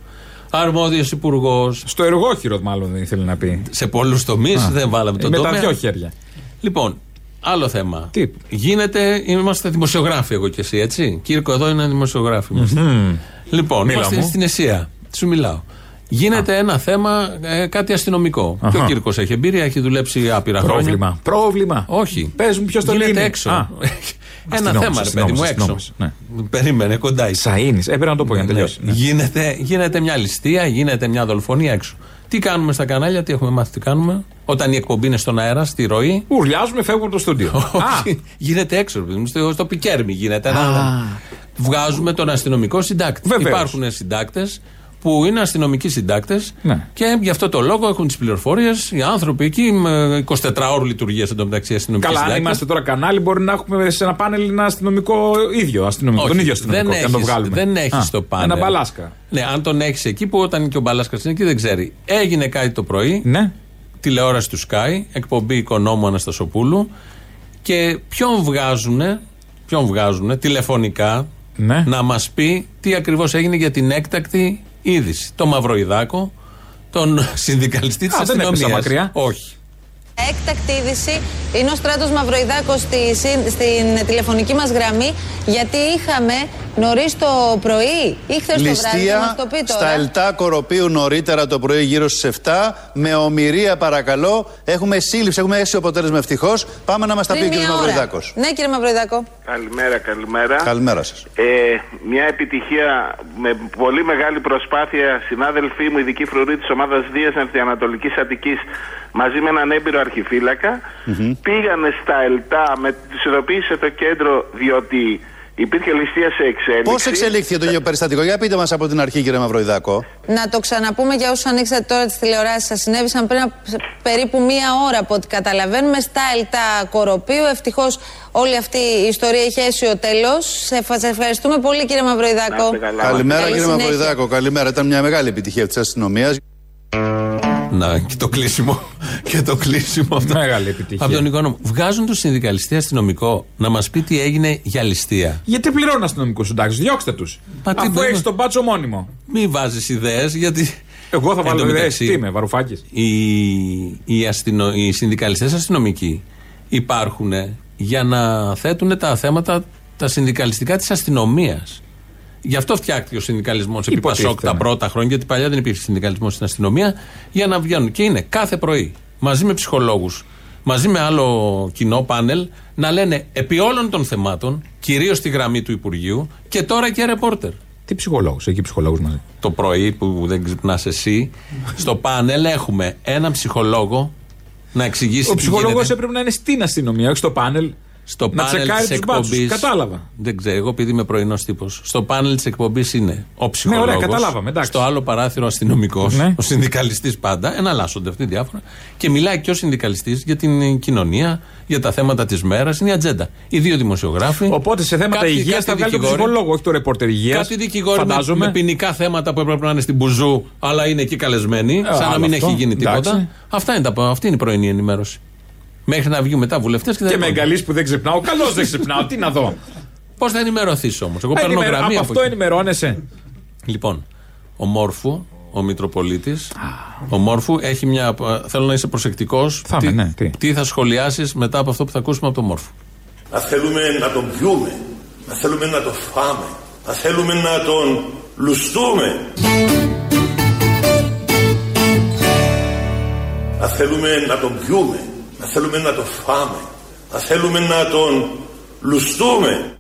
αρμόδιος υπουργός. Στο εργόχειρο, μάλλον δεν ήθελε να πει. Σε πολλούς τομείς δεν βάλαμε Ε, τον με τα τομέα. δυο χέρια. Λοιπόν, άλλο θέμα. Τι; Γίνεται, είμαστε δημοσιογράφοι εγώ και εσύ, έτσι; Κύρκο, εδώ είναι δημοσιογράφοι. είμαστε. Λοιπόν, Μίλα είμαστε μου. στην Εσία. Σου μιλάω. Γίνεται ένα θέμα, ε, κάτι αστυνομικό. Και ο Αχα. Κύρκος έχει εμπειρία, έχει δουλέψει άπειρα χρόνια. Πρόβλημα. Πρόβλημα. Όχι. Πες μου ποιος το Γίνεται λύνει. έξω. Α. [laughs] ένα Αστυνόμος, θέμα, ρε παιδί μου, αστυνόμος, έξω. αστυνόμος, ναι. Περίμενε, κοντά είσαι. Σαΐνης. Έπρεπε να το πω για να Ναι, τελειώσει. Ναι. Γίνεται, γίνεται μια ληστεία, γίνεται μια δολοφονία έξω. Τι κάνουμε στα κανάλια, τι έχουμε μάθει, τι κάνουμε; Όταν η εκπομπή είναι στον αέρα, στη ροή. Ουρλιάζουμε, φεύγουμε από το στούντιο. Α, Όχι, γίνεται έξω, ρε παιδί μου, στο, στο πικέρμι γίνεται. Ένα, βγάζουμε τον αστυνομικό συντάκτη. Βεβαίως. Υπάρχουν συντάκτες που είναι αστυνομικοί συντάκτες Ναι. και γι' αυτό το λόγο έχουν τις πληροφορίες. Οι άνθρωποι εκεί με 24 ώρου λειτουργία εντωμεταξύ αστυνομικοί Καλά, αν συντάκτες. είμαστε τώρα κανάλι, μπορεί να έχουμε σε ένα πάνελ ένα αστυνομικό ίδιο. Αστυνομικό, Όχι, τον ίδιο αστυνομικό. δεν και να το έχεις- βγάλουμε. Δεν έχεις Α, το πάνελ. Ένα μπαλάσκα. Ναι, αν τον έχεις εκεί που όταν και ο Μπαλάσκας είναι εκεί δεν ξέρει. Έγινε κάτι το πρωί, Ναι. Τηλεόραση του Sky, εκπομπή οικονόμου Αναστασοπούλου και ποιον βγάζουνε, ποιον βγάζουνε τηλεφωνικά Ναι. να μας πει τι ακριβώς έγινε για την έκτακτη είδηση. Το Μαυροϊδάκο, τον [laughs] συνδικαλιστή της Α, δεν έπεσα αστυνομίας. μακριά. Όχι. Έκτακτη είδηση είναι ο Στράτος Μαυροϊδάκος στη, συν- στην τηλεφωνική μας γραμμή γιατί είχαμε νωρίς το πρωί ή χθες το βράδυ να μας το πει τώρα. στα Ελτά Κοροπίου νωρίτερα το πρωί γύρω στις 7. Με ομοιρία παρακαλώ. Έχουμε σύλληψη, έχουμε αίσιο αποτέλεσμα ευτυχώς. Πάμε να μας τα πει Πριν ο κ. μία ώρα. Μαυριδάκος. Ναι κύριε Μαυροϊδάκο. Καλημέρα, καλημέρα. Καλημέρα σας. Ε, μια επιτυχία με πολύ μεγάλη προσπάθεια. Συνάδελφοί μου, ειδική φρουρή της ομάδας Δίας Ανατολικής Αττικής, μαζί με έναν έμπειρο αρχιφύλακα, πήγανε στα ΕΛΤΑ, με, τους ειδοποίησε το κέντρο διότι υπήρχε ληστεία σε εξέλιξη. Πώς εξελίχθηκε το ίδιο περιστατικό, για πείτε μας από την αρχή, κύριε Μαυριδάκο. Να το ξαναπούμε για όσους ανοίξατε τώρα τις τηλεοράσεις σας. Συνέβησαν πριν από περίπου μία ώρα από ό,τι καταλαβαίνουμε στα ΕΛΤΑ Κοροπίου. Ευτυχώς όλη αυτή η ιστορία είχε αίσιο τέλος. Σε φα- σε ευχαριστούμε πολύ κύριε Μαυροϊδάκο. Καλημέρα, Καλή κύριε συνέχεια. Μαυριδάκο. Καλημέρα. Ήταν μια μεγάλη επιτυχία της αστυνομίας. Να, και το κλείσιμο. [laughs] και το κλείσιμο αυτό. Μεγάλη επιτυχία. Από τον οικονόμο. Βγάζουν του συνδικαλιστή αστυνομικό να μας πει τι έγινε για ληστεία. Γιατί πληρώνουν αστυνομικούς συντάξεις, διώξτε τους. Μα τι Αφού μπορούμε- έχεις τον πάτσο μόνιμο. Μην βάζεις ιδέες γιατί. Εγώ θα Εν βάλω τω ιδέες. μεταξύ, Τι είμαι, Βαρουφάκης. Οι, οι, αστυνο, οι συνδικαλιστές αστυνομικοί υπάρχουν για να θέτουν τα θέματα τα συνδικαλιστικά της αστυνομίας. Γι' αυτό φτιάχτηκε ο συνδικαλισμός επί Υποτίθεται, Πασόκ τα ναι. πρώτα χρόνια, γιατί παλιά δεν υπήρχε συνδικαλισμός στην αστυνομία, για να βγαίνουν. Και είναι κάθε πρωί μαζί με ψυχολόγους, μαζί με άλλο κοινό πάνελ, να λένε επί όλων των θεμάτων, κυρίως στη γραμμή του Υπουργείου και τώρα και ρεπόρτερ. Τι ψυχολόγους, εκεί ψυχολόγους μαζί. Το πρωί που δεν ξυπνάς εσύ, στο πάνελ έχουμε έναν ψυχολόγο να εξηγήσει Ο τι ψυχολόγος γίνεται. έπρεπε να είναι στην αστυνομία, όχι στο πάνελ. Στο να πάνελ τσεκάρει της τους μπάτσους. εκπομπή. Κατάλαβα. Δεν ξέρω, εγώ επειδή είμαι πρωινός τύπος. Στο πάνελ της εκπομπής είναι ο ψυχολόγο. Ναι, ωραία, καταλάβαμε, εντάξει. Στο άλλο παράθυρο αστυνομικός. Ναι. Ο συνδικαλιστής πάντα. Εναλλάσσονται αυτοί διάφορα. Και μιλάει και ο συνδικαλιστής για την κοινωνία, για τα θέματα της μέρας. Είναι η ατζέντα. Οι δύο δημοσιογράφοι. Οπότε σε θέματα Κάποιοι- υγείας κάποιοι θα βγάλει τον δικηγόροι. ψυχολόγο, όχι το ρεπόρτερ υγείας. Κάτι δικηγόροι με, Φαντάζομαι. με ποινικά θέματα που έπρεπε να είναι στην Μπουζού, αλλά είναι εκεί καλεσμένοι, Ε, σαν να άλλο μην αυτό. έχει γίνει τίποτα. Εντάξει. Αυτά είναι τα, αυτή είναι η πρωινή ενημέρωση. Μέχρι να βγουν μετά βουλευτές και, Και με εγκαλείς που δεν ξυπνάω. Καλώς δεν ξυπνάω. Τι να δω. Πώς θα ενημερωθείς όμως; Εγώ παίρνω Ενημερω- γραμμή Από από αυτό εκεί. ενημερώνεσαι. Λοιπόν, ο Μόρφου, ο Μητροπολίτης, ο Μόρφου έχει μια. Θέλω να είσαι προσεκτικός. Θα είμαι, ναι, τι. τι θα σχολιάσεις μετά από αυτό που θα ακούσουμε από τον Μόρφου; Να θέλουμε να τον πιούμε, να θέλουμε να τον φάμε, να θέλουμε να τον λουστούμε. Να θέλουμε να τον πιούμε, να θέλουμε να τον φάμε, να θέλουμε να τον λουστούμε.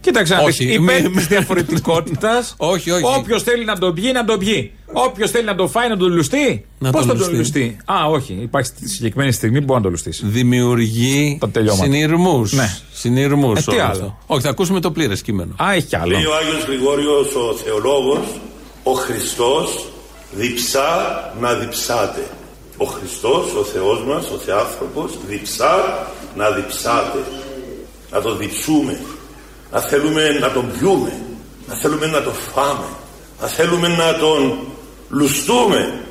Κοίταξε να Όχι, δει. Υπέρ μη- τη διαφορετικότητας. [laughs] Όχι, όχι. Όποιος θέλει να τον πιει, να τον πιει. Όποιος θέλει να τον φάει, να τον λουστεί. Να Πώς τον θα τον λουστεί. λουστεί; Α, όχι. Υπάρχει στη συγκεκριμένη στιγμή που μπορεί να τον λουστείς. Δημιουργεί Τα τελειώματα. συνειρμούς. Ναι. Συνειρμούς Ε, τι όλο άλλο; αυτό. Όχι, θα ακούσουμε το πλήρες κείμενο. Α, έχει κι άλλο. Λέει ο Άγιος Γρηγόριος ο θεολόγος, ο Χριστός διψά να διψάτε. Ο Χριστός, ο Θεός μας, ο Θεάνθρωπος, διψά να διψάτε. Να τον διψούμε. Να θέλουμε να τον πιούμε. Να θέλουμε να τον φάμε. Να θέλουμε να τον λουστούμε.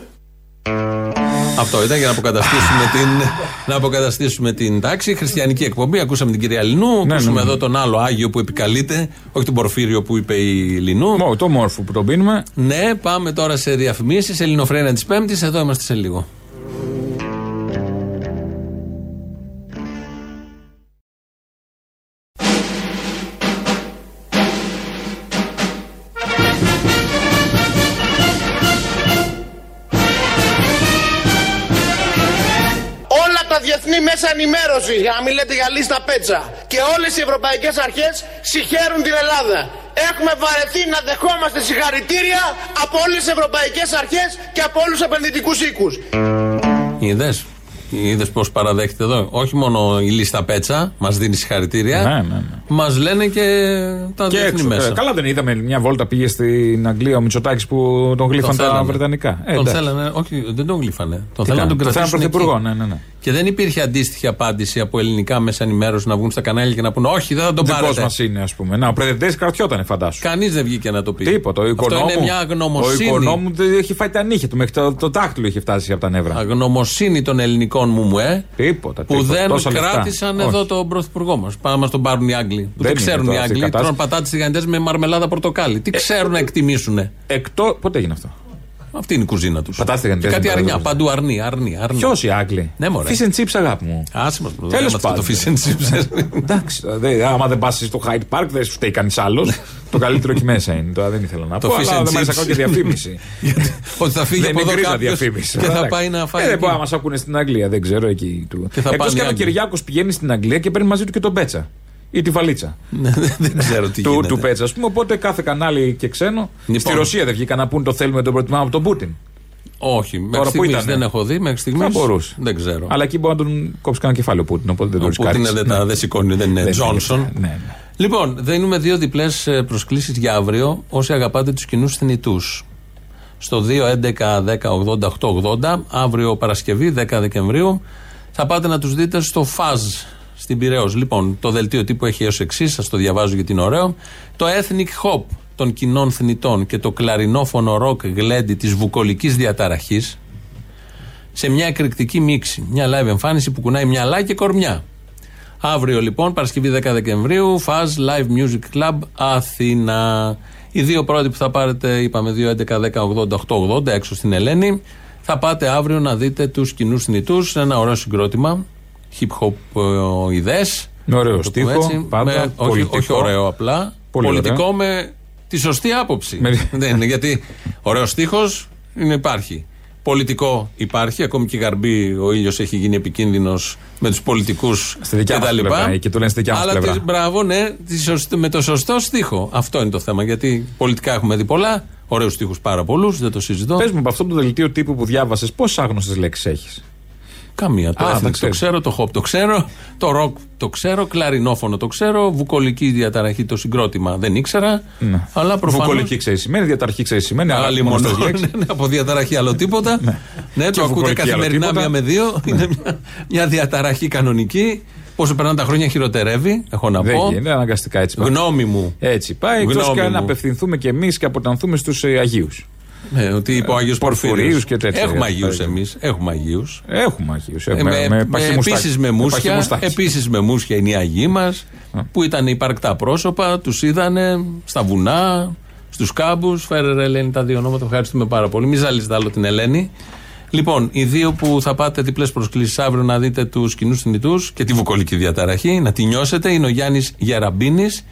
Αυτό ήταν για να αποκαταστήσουμε, την, να αποκαταστήσουμε την τάξη. Χριστιανική εκπομπή. Ακούσαμε την κυρία Λινού. Ναι, ακούσαμε ναι, ναι. εδώ τον άλλο Άγιο που επικαλείται. Όχι τον Πορφύριο που είπε η Λινού. Μω, το μόρφο που τον πίνουμε. Ναι, πάμε τώρα σε διαφημίσεις. Ελληνοφρένα της Πέμπτης. Εδώ είμαστε σε λίγο. Ενημέρωση, για να μην λέτε για λίστα πέτσα, και όλες οι ευρωπαϊκές αρχές συγχαίρουν την Ελλάδα. Έχουμε βαρεθεί να δεχόμαστε συγχαρητήρια από όλες τις ευρωπαϊκές αρχές και από όλους τους επενδυτικούς οίκους. Είδες; Είδες πώς παραδέχεται εδώ; Όχι μόνο η λίστα πέτσα μας δίνει συγχαρητήρια. Ναι, ναι, ναι. Μας λένε και τα Και διεθνή έξω. μέσα. Ε, Καλά δεν είδαμε μια βόλτα πήγε στην Αγγλία ο Μητσοτάκης που τον γλύφαν τα θέλανε. Βρετανικά. Ε, τον εντάξει. θέλανε, όχι, δεν τον γλύφανε. Τον Τι θέλανε να τον κάνανε, τον κρατήσουν. θέλανε πρωθυπουργό, εκεί. ναι, ναι, ναι. Και δεν υπήρχε αντίστοιχη απάντηση από ελληνικά μέσα ενημέρωση να βγουν στα κανάλια και να πούνε Όχι, δεν θα τον Δικός πάρετε. μας είναι, ας πούμε. Να, ο Πρεδεντέ κρατιότανε, φαντάσου. Κανείς δεν βγήκε να το πει. Τίποτα. Ο Αυτό οικονόμου, είναι μια ο αγνωμοσύνη. οικονόμου δεν έχει φάει τα νύχια του. Μέχρι το, το δάχτυλο είχε φτάσει από τα νεύρα. Αγνωμοσύνη των ελληνικών μου, μου, ε, Τίποτα. που τίποτα. δεν Τόσα λεφτά. κράτησαν Όχι. εδώ τον πρωθυπουργό μας. Πάμε να μα τον πάρουν οι Άγγλοι. Που Δεν δεν είναι ξέρουν τώρα οι αυτή η Άγγλοι. κατάσταση. Τρώνε πατάτε τηγανιτέ με μαρμελάδα πορτοκάλι. Τι ξέρουν να εκτιμήσουν. Εκτό. Πότε έγινε αυτό; Αυτή είναι η κουζίνα τους. Πατάτε τηγανιτές Κάτι με αρνιά. μαρμελάδα. Παντού αρνή, αρνή. αρνή. Ποιος οι Άγγλοι. Ναι, μωρέ. Fish and chips, αγάπη μου. Άσε μας, Τέλος Τέλο πάντων. Το fish and chips. Εντάξει. δε- άμα δεν πας στο Hyde Park, δεν σου φταίει κανείς άλλος. το καλύτερο εκεί μέσα είναι. Τώρα δεν ήθελα να Το πω. fish Αλλά and δεν μ' άρεσε chips. ακόμα και διαφήμιση. Ότι θα φύγει δεν από είναι εδώ κρίμα κάποιος διαφήμιση. και θα Εντάξει. πάει να φάει. Ε, δεν εκεί. μπορεί να μας ακούνε στην Αγγλία, δεν ξέρω εκεί. του. Και θα Εκτός πάνε οι και αν ο Άγγλοι. Κυριάκος πηγαίνει στην Αγγλία και παίρνει μαζί του και τον Πέτσα. Ή τη βαλίτσα. Ναι, Δεν ξέρω τι του, γίνεται. του Πέτσα, ας πούμε. Οπότε κάθε κανάλι και ξένο. Λοιπόν. Στη Ρωσία δεν βγήκαν να πούν το θέλουμε, τον προτιμάμε από τον Πούτιν. Όχι, μέχρι Τώρα που στιγμής ήτανε; δεν έχω δει. Μέχρι στιγμής Θα μπορούσε. Δεν ξέρω. Αλλά εκεί μπορεί να τον κόψει κανένα κεφάλαιο ο Πούτιν. Οπότε δεν Ο τον Πούτιν ρισκάρει. δεν, τα- δεν σηκώνει, δεν είναι Δεν Τζόνσον. είναι, ναι, ναι. Λοιπόν, δίνουμε δύο διπλές προσκλήσεις για αύριο όσοι αγαπάτε τους κοινούς θνητούς. Στο 2-11-10-80-8-80, αύριο Παρασκευή, 10 Δεκεμβρίου, θα πάτε να τους δείτε στο ΦΑΖ στην Πυραιός. Λοιπόν, το δελτίο τύπου έχει ω εξής, σας το διαβάζω γιατί είναι ωραίο. Το Ethnic Hop των κοινών θνητών και το κλαρινόφωνο ροκ γλέντι της βουκολικής διαταραχής σε μια εκρηκτική μίξη. Μια live εμφάνιση που κουνάει μυαλά και κορμιά. Αύριο λοιπόν, Παρασκευή 10 Δεκεμβρίου, Faz Live Music Club Αθήνα. Οι δύο πρώτοι που θα πάρετε, είπαμε 2, 11, 10, 80, 8, 80, έξω στην Ελένη. Θα πάτε αύριο να δείτε τους κοινούς θνητούς. Ένα ωραίο συγκρότημα. Hip hop ε, ιδέες. Με ωραίο στίχο, πάντα, όχι, πολιτικό. όχι ωραίο απλά. Πολύ πολιτικό με τη σωστή άποψη. Με- Δεν είναι γιατί ωραίος στίχος υπάρχει. Πολιτικό υπάρχει, ακόμη και η Γαρμπή, ο ήλιος έχει γίνει επικίνδυνος με τους πολιτικούς Στη δικιά μας κτλ. πλευρά, και το λένε στη δικιά μας Αλλά πλευρά. τις- μπράβο, ναι, τη σωστή- με το σωστό στίχο. Αυτό είναι το θέμα. Γιατί πολιτικά έχουμε δει πολλά, ωραίους στίχους πάρα πολλούς, δεν το συζητώ. Πες μου από αυτό το δελτίο τύπου που διάβασες, πόσες άγνωστες λέξεις έχεις; Καμία. Το Α, ethnic δεν το ξέρεις. ξέρω, το hop το ξέρω, το rock το ξέρω, κλαρινόφωνο το ξέρω, βουκολική διαταραχή το συγκρότημα δεν ήξερα. Αλλά προφανώ. Βουκολική ξέρει σημαίνει, διαταρχή ξέρει σημαίνει. Άλλη άλλη μόνο. μόνο [laughs] Ναι, ναι, από διαταραχή άλλο τίποτα. Ναι, Και το ακούτε βουκολική άλλο καθημερινά τίποτα. μία με δύο. Είναι μια, μια διαταραχή κανονική. Όσο περνάνε τα χρόνια χειροτερεύει, έχω να Δεν πω. γίνεται, αναγκαστικά έτσι πάει. Γνώμη μου. Έτσι πάει, εκτός Γνώμη και αν μου. απευθυνθούμε και εμείς και αποτανθούμε στους ε, Αγίους. Ναι, ότι είπε ο Άγιος Πορφυρίους Πορφύριο. και τέτοια. Έχουμε Αγίους Ε, εμείς. Έχουμε Αγίους. Έχουμε Αγίους. Ε, με, με, επίσης με μουσια, παχυμουστάκι. επίσης με μουσια είναι οι Αγίοι μας που ήταν υπαρκτά πρόσωπα, τους είδανε στα βουνά, στους κάμπους. Φέρε ρε Ελένη τα δύο ονόματα, ευχαριστούμε πάρα πολύ. Μην ζαλίζετε άλλο την Ελένη. Λοιπόν, οι δύο που θα πάτε διπλές προσκλήσεις αύριο να δείτε τους κοινούς θνητούς και τη βουκολική διαταραχή, να τη νιώσετε, είναι ο Γιάννης Γεραμπίνης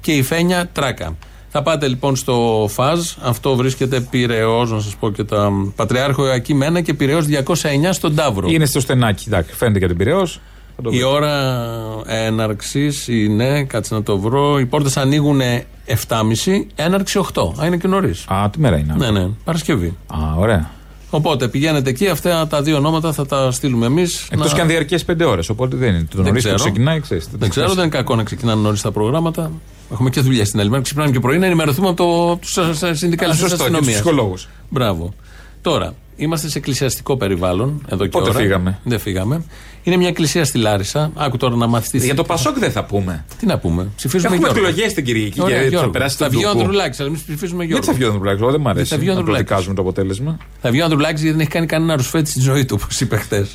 και η Φένια Τράκα. Θα πάτε λοιπόν στο ΦΑΖ, αυτό βρίσκεται Πυραιό, να σας πω και τα Πατριάρχο Ιωακή Μένα και Πυραιό 209 στον Ταύρο. Είναι στο στενάκι, εντάξει, φαίνεται και την Πυραιό. Η ώρα έναρξης είναι, κάτσε να το βρω, οι πόρτες ανοίγουν 7.30, έναρξη 8. Α, είναι και νωρίς. Α, τι μέρα είναι. Ναι, ναι, Παρασκευή. Α, ωραία. Οπότε πηγαίνετε εκεί, αυτά τα δύο ονόματα θα τα στείλουμε εμείς. Εκτός και αν διαρκέσει πέντε ώρες. Οπότε δεν είναι. Το νωρί που ξέρω. ξεκινάει, ξέρεις. Δεν ξέρω, δεν είναι κακό να ξεκινάνε νωρίς τα προγράμματα. Έχουμε και δουλειά στην άλλη μέρα. Ξυπνάμε και πρωί να ενημερωθούμε από τους συνδικαλιστέ Α, σωστό, και τους αστυνομίας. ψυχολόγους. Μπράβο. Τώρα, είμαστε σε εκκλησιαστικό περιβάλλον εδώ και Πότε ώρα. φύγαμε; Δεν φύγαμε. Είναι μια εκκλησία στη Λάρισα. Άκου τώρα να μάθεις. Για το Πασόκ δεν θα πούμε. Τι να πούμε; Ψηφίζουμε Έχουμε Γιώργο. εκλογές την Κυριακή Ωραία, και θα Γιώργο. περάσει Θα το βγει ο Ντουκού. Ανδρουλάκης, αλλά εμείς ψηφίζουμε Γιώργο. Γιατί θα βγει ο Ανδρουλάκης, εγώ δεν μ' αρέσει. θα βγει ο να το Ανδρουλάκης. δικάζουμε το αποτέλεσμα. Θα βγει ο Ανδρουλάκης γιατί δεν έχει κάνει κανένα ρουσφέτη στη ζωή του, όπως είπε χτε.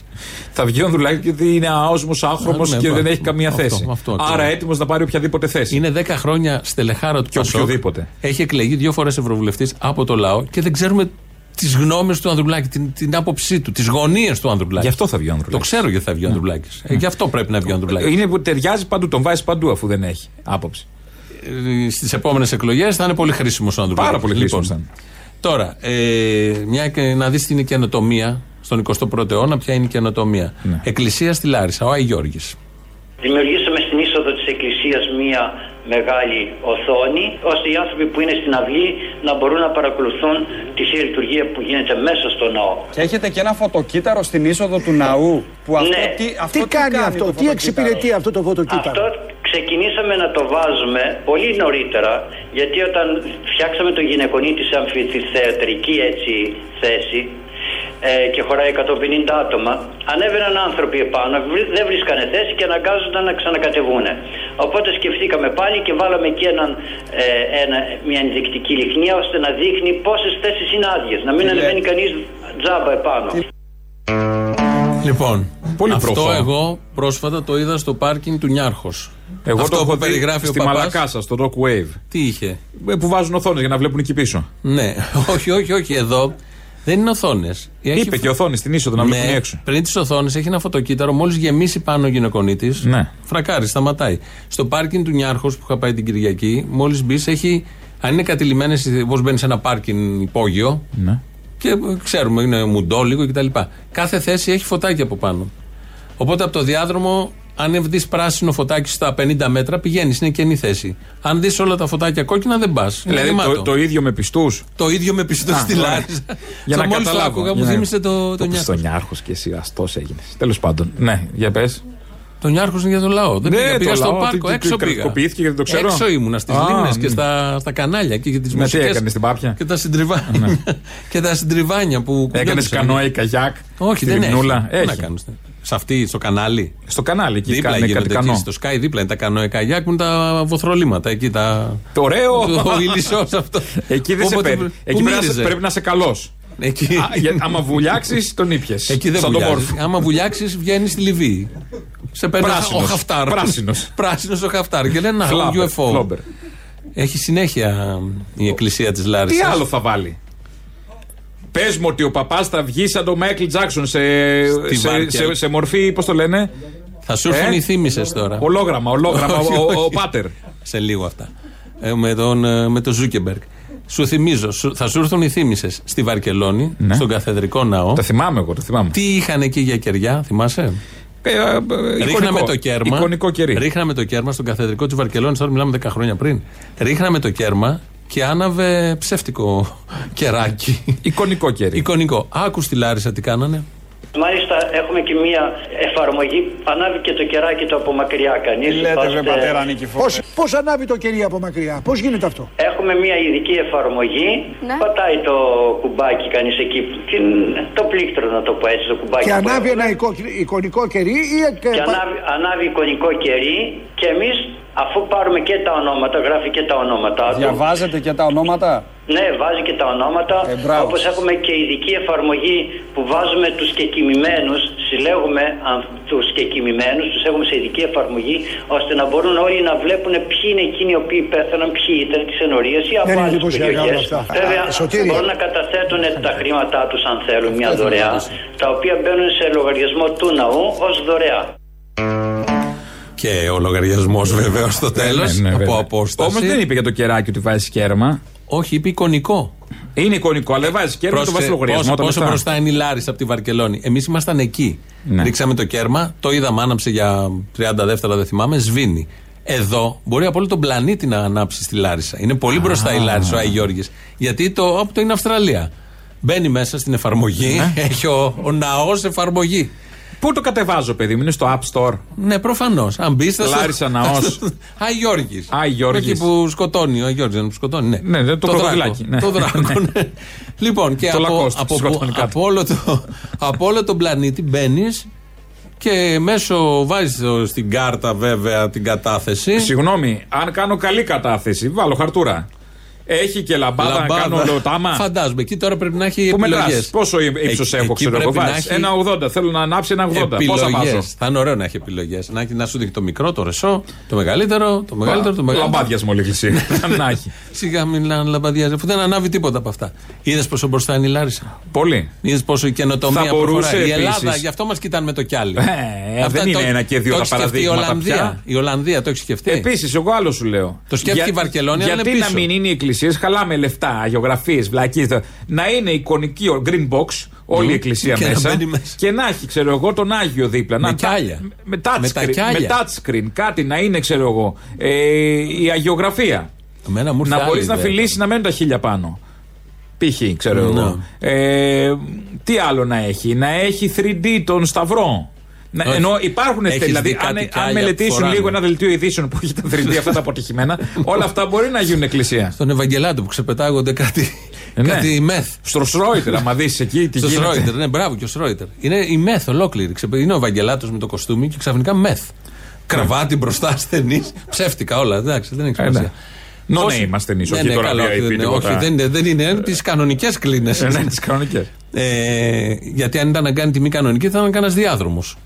Θα βγει ο Ανδρουλάκης γιατί είναι άοσμος, άχρωμο Α, ναι, και μπα- δεν έχει καμία αυτό, θέση. αυτό ακριβώς. Άρα έτοιμος να πάρει οποιαδήποτε θέση. Είναι 10 χρόνια στελεχάρο του Και Πασόκ. οποιοδήποτε. Έχει εκλεγεί δύο φορές ευρωβουλευτής από το λαό και δεν ξέρουμε τις γνώμες του Ανδρουλάκη, την, την άποψή του, τις γωνίες του Ανδρουλάκη. Γι' αυτό θα βγει ο Το Ανδρουλάκη. ξέρω γιατί θα βγει ο Ανδρουλάκης. Ε, γι' αυτό πρέπει να βγει ο Ανδρουλάκης. Είναι που ταιριάζει παντού, τον βάζει παντού αφού δεν έχει άποψη. Στις επόμενες εκλογές θα είναι πολύ χρήσιμος ο Ανδρουλάκης. Πάρα πολύ χρήσιμος θα είναι. Τώρα, ε, μια και να δεις τι είναι η καινοτομία στον 21ο αιώνα, ποια είναι η καινοτομία. Ναι. Εκκλησία στη Λάρισα, ο Άι Γιώργης. Δημιουργήσαμε στην είσοδο της εκκλησίας απουσίας μία μεγάλη οθόνη ώστε οι άνθρωποι που είναι στην αυλή να μπορούν να παρακολουθούν τη Θεία Λειτουργία που γίνεται μέσα στο ναό. Και έχετε και ένα φωτοκύτταρο στην είσοδο του ναού. Που αυτό, Ναι. τι, αυτό Τι κάνει αυτό, το τι φωτοκύτταρο; εξυπηρετεί αυτό το φωτοκύτταρο; Αυτό ξεκινήσαμε να το βάζουμε πολύ νωρίτερα γιατί όταν φτιάξαμε το γυναικονίτης σε αμφιθεατρική έτσι θέση ε, και χωράει 150 άτομα, ανέβαιναν άνθρωποι επάνω, βρι- δεν βρίσκανε θέση και αναγκάζονταν να ξανακατεβούν. Οπότε σκεφτήκαμε πάλι και βάλαμε εκεί έναν, ε, ένα, μια ενδεικτική λιχνία ώστε να δείχνει πόσες θέσεις είναι άδειες, να μην ανεβαίνει κανείς τζάμπα επάνω. Λοιπόν, Πολύ αυτό προφανό. εγώ πρόσφατα το είδα στο πάρκινγκ του Νιάρχος. Εγώ αυτό το έχω που δει περιγράφει ο στη παπάς, Μαλακάσα, στο Rock Wave. Τι είχε; Ε, Που βάζουν οθόνες για να βλέπουν εκεί πίσω. Ναι, [laughs] όχι, όχι, όχι. Εδώ δεν είναι οθόνες. Είπε και οθόνης στην είσοδο να Ναι, βλέπουν έξω. Πριν τις οθόνες έχει ένα φωτοκύτταρο. Μόλις γεμίσει πάνω ο γυναικονίτης, Ναι. φρακάρει, σταματάει. Στο πάρκινγκ του Νιάρχος που είχα πάει την Κυριακή, μόλις μπεις, έχει. Αν είναι κατηλημένες, όπως μπαίνει σε ένα πάρκινγκ υπόγειο, Ναι. και ε, ξέρουμε, είναι μουντό λίγο κτλ. Κάθε θέση έχει φωτάκι από πάνω. Οπότε από το διάδρομο, αν δεις πράσινο φωτάκι στα 50 μέτρα, πηγαίνεις, είναι καινή θέση. Αν δεις όλα τα φωτάκια κόκκινα, δεν πας. Δηλαδή το, το ίδιο με πιστούς. Το ίδιο με πιστό Α, στη ωραία. Λάρισα. Για να Μόλις το καταλάβω. άκουγα, μου Για να- θύμισε το, το Το Νιάρχος. στο Νιάρχος και εσύ αστός έγινες. Τέλος πάντων. Ναι, για πες. Το Νιάρχος είναι για το λαό. Δεν Ναι, πήγα, το πήγα στο λαό, πάρκο, τι- έξω τι- πήγα. κρατικοποιήθηκε και δεν το ξέρω. Έξω ήμουνα στις Α, λίμνες και μ. στα, στα κανάλια και για τις Ναι, τι μουσικές. έκανες στην πάπια; Και τα συντριβάνια. [laughs] και τα συντριβάνια που. Έκανες κουνιόντουσαν. κανόε καγιάκ. Όχι, στη δεν έχει. Λιμνούλα. Τι να Έχει. κάνεις, ναι. Σε αυτή, στο κανάλι; Στο κανάλι εκεί Δίπλα κάνει κάτι γίνονται εκεί, κανό. στο Sky δίπλα είναι τα κανόε καγιάκ που είναι τα βοθρολίματα. Εκεί τα. Το ωραίο. Ο ηλισό αυτό. Εκεί δεν σε Όποτε- παίρνει. που Εκεί πρέπει να μύριζε. σε- πρέπει να είσαι καλός. Εκεί. Άμα βουλιάξεις, τον ήπιες. Εκεί δεν Σαν τον βουλιάζει. μόρφο. Άμα βουλιάξεις, βγαίνεις στη Λιβύη. Σε παίρνει ο Πράσινος. Χαφτάρ. Πράσινος. Πράσινος ο Χαφτάρ. Και λένε να, Φλάμπερ, UFO. φλόμπερ. Έχει συνέχεια η εκκλησία της Τι Λάρισα. άλλο θα βάλει; Πες μου ότι ο παπάς θα βγει σαν τον Μάικλ Τζάξον σε, Στη σε, Βάρκελ. σε, σε μορφή, πώς το λένε; Θα σου έρθουν Ε; οι θύμησες τώρα. Ολόγραμμα, ολόγραμμα. Όχι, ο, ο, όχι. πάτερ. Σε λίγο αυτά. Ε, με τον, ε, με τον Ζούκεμπεργκ. Σου θυμίζω, σου- θα σου έρθουν οι θύμησες στη Βαρκελόνη, Ναι. στον καθεδρικό ναό. Το θυμάμαι εγώ, το θυμάμαι. Τι είχαν εκεί για κεριά, θυμάσαι; Ε, ε, ε, Ρίχναμε εικονικό. το κέρμα. Εικονικό κερί. Ρίχναμε το κέρμα στον καθεδρικό της Βαρκελόνης, τώρα μιλάμε 10 χρόνια πριν. Ρίχναμε το κέρμα και άναβε ψεύτικο κεράκι. Εικονικό κερί. Εικονικό. Άκου στη Λάρισα τι κάνανε. Μάλιστα έχουμε και μία εφαρμογή, ανάβει και το κεράκι του από μακριά κανείς. ώστε- Πώς, πώς ανάβει το κερί από μακριά, πώς γίνεται αυτό; Έχουμε μία ειδική εφαρμογή, Ναι. πατάει το κουμπάκι κανείς εκεί, την- το πλήκτρο να το πω έτσι, το κουμπάκι. Και που ανάβει έχουμε. ένα εικο- εικονικό κερί ή... Και ανάβει, ανάβει εικονικό κερί και εμείς αφού πάρουμε και τα ονόματα, γράφει και τα ονόματά του. Διαβάζετε και τα ονόματα; Ναι, βάζει και τα ονόματα. Ε, μπράβο. όπως έχουμε και ειδική εφαρμογή που βάζουμε τους κεκοιμημένους, συλλέγουμε αν, τους κεκοιμημένους, τους έχουμε σε ειδική εφαρμογή, ώστε να μπορούν όλοι να βλέπουν ποιοι είναι εκείνοι οι οποίοι πέθαναν, ποιοι ήταν τις ενορίες ή από είναι άλλες εντυπωσιακά όλα περιοχές. αυτά. Βέβαια, Α, Σωτήρη. μπορούν να καταθέτουν τα χρήματά τους αν θέλουν μια ήθελα να δωρεά, ρωτήσω. τα οποία μπαίνουν σε λογαριασμό του ναού ως δωρεά. Και ο λογαριασμός βεβαίως στο τέλος. από απόσταση. Όμως δεν είπε για το κεράκι ότι βάζει κέρμα. Όχι, είπε εικονικό. Είναι εικονικό, αλλά βάζει κέρμα και το βάζει Πρόσεχε, λογαριασμό. πόσο, τα πόσο μισά. μπροστά είναι η Λάρισα από τη Βαρκελόνη. Εμείς ήμασταν εκεί. Ναι. Ρίξαμε το κέρμα, το είδαμε, άναψε για 30 δεύτερα, δεν θυμάμαι, σβήνει. Εδώ μπορεί από όλο τον πλανήτη να ανάψει στη Λάρισα. Είναι πολύ μπροστά η Λάρισα, ο Άι Γιώργης. Γιατί το, από το είναι Αυστραλία. Μπαίνει μέσα στην εφαρμογή, Ναι. [laughs] έχει ο, ο ναός εφαρμογή. Πού το κατεβάζω, παιδί μου, είναι στο App Store; Ναι, προφανώς. Αν μπεις, θα σε- Λάρισα ναός. Άι Γιώργης. Άι Γιώργης. Εκεί που σκοτώνει ο Άι Γιώργης, δεν σκοτώνει. Ναι, Ναι, δεν- το δράκο. κροκοδιλάκι, ναι. Το δράκο. ναι. [laughs] λοιπόν, και Το από, Λακώστ, από, σκοτώνει κάτω. από, όλο το, από όλο τον πλανήτη μπαίνεις και μέσω βάζεις στην κάρτα βέβαια την κατάθεση. Συγγνώμη, αν κάνω καλή κατάθεση, βάλω χαρτούρα. Έχει και λαμπάδα, να Λαμπάδα. κάνω λεωτάμα. Φαντάζομαι. Εκεί τώρα πρέπει να έχει Πού επιλογές. μετράς, πόσο ύψος έχω, ξέρω εγώ. βάζεις. Ένα 80, θέλω να ανάψει ένα 80. Πόσα βάζω; Επιλογές. Θα είναι ωραίο να έχει επιλογές. Να, έχει- να σου δείχνει το μικρό, το ρεσό, το μεγαλύτερο, το μεγαλύτερο, το μεγαλύτερο. Λαμπάδια μου εκκλησία. [laughs] να έχει. Σιγά μην λένε λαμπαδιάζει, αφού δεν ανάβει τίποτα από αυτά. Είδες πόσο μπροστά είναι η Λάρισα; Πολύ. Είδες πόσο η καινοτομία Θα μπορούσε προχωράει. Η Ελλάδα, επίσης- γι' αυτό μας κοιτάνε με το κιάλι. Ε, δεν είναι ένα και δύο το τα έχει σκεφτεί παραδείγματα Η Ολλανδία, πια. η Ολλανδία το έχει σκεφτεί. Επίσης, εγώ άλλο σου λέω. Το σκέφτηκε η Βαρκελόνη, αλλά Γιατί είναι να πίσω. μην είναι η εκκλησία εκκλησίες. Χαλάμε λεφτά, αγιογραφίες, βλακίες. Να είναι εικονική ο green box, όλη η εκκλησία Και να μέσα, μπαίνει μέσα. Και να έχει, ξέρω εγώ, τον Άγιο δίπλα. Με να, κιάλια. Με, touch Με τα screen, κιάλια. με touch screen, κάτι να είναι, ξέρω εγώ. Ε, η αγιογραφία. Εμένα μου ήρθε Να άλλη μπορείς να ιδέα. φιλήσεις να μένουν τα χίλια πάνω. Π.χ. ξέρω Ναι. εγώ. Ε, τι άλλο να έχει, να έχει 3D τον Σταυρό. Να, Όχι. ενώ υπάρχουν Έχεις δηλαδή, δει κάτι αν, αν κιάλια που μελετήσουν φοράνε. λίγο ένα δελτίο ειδήσεων που έχει τα 3D αυτά τα αποτυχημένα, [laughs] όλα αυτά μπορεί να γίνουν εκκλησία. Στον Ευαγγελάτο που ξεπετάγονται κάτι, Ε, ναι. κάτι μεθ. Στο Σρόιτερ, άμα δεις εκεί τι Στο γίνεται. Σρόιτερ, ναι, μπράβο και ο Σρόιτερ. Είναι η μεθ ολόκληρη. Ξεπε- Είναι ο Ευαγγελάτος με το κοστούμι και ξαφνικά μεθ. Κραβάτι μπροστά ασθενή. Ψεύτικα όλα. Εντάξει, δεν έχει Ε, ναι. σημασία. No Πώς- name ασθενής, Ναι, όχι ναι, τώρα καλά, VIP όχι, δεν- τίποτα. Όχι, δεν είναι, δεν είναι τις κανονικές κλίνες. Ε, ναι, τις κανονικές. Ε, γιατί αν ήταν να κάνει τη μη κανονική θα ήταν κανένας διάδρομος.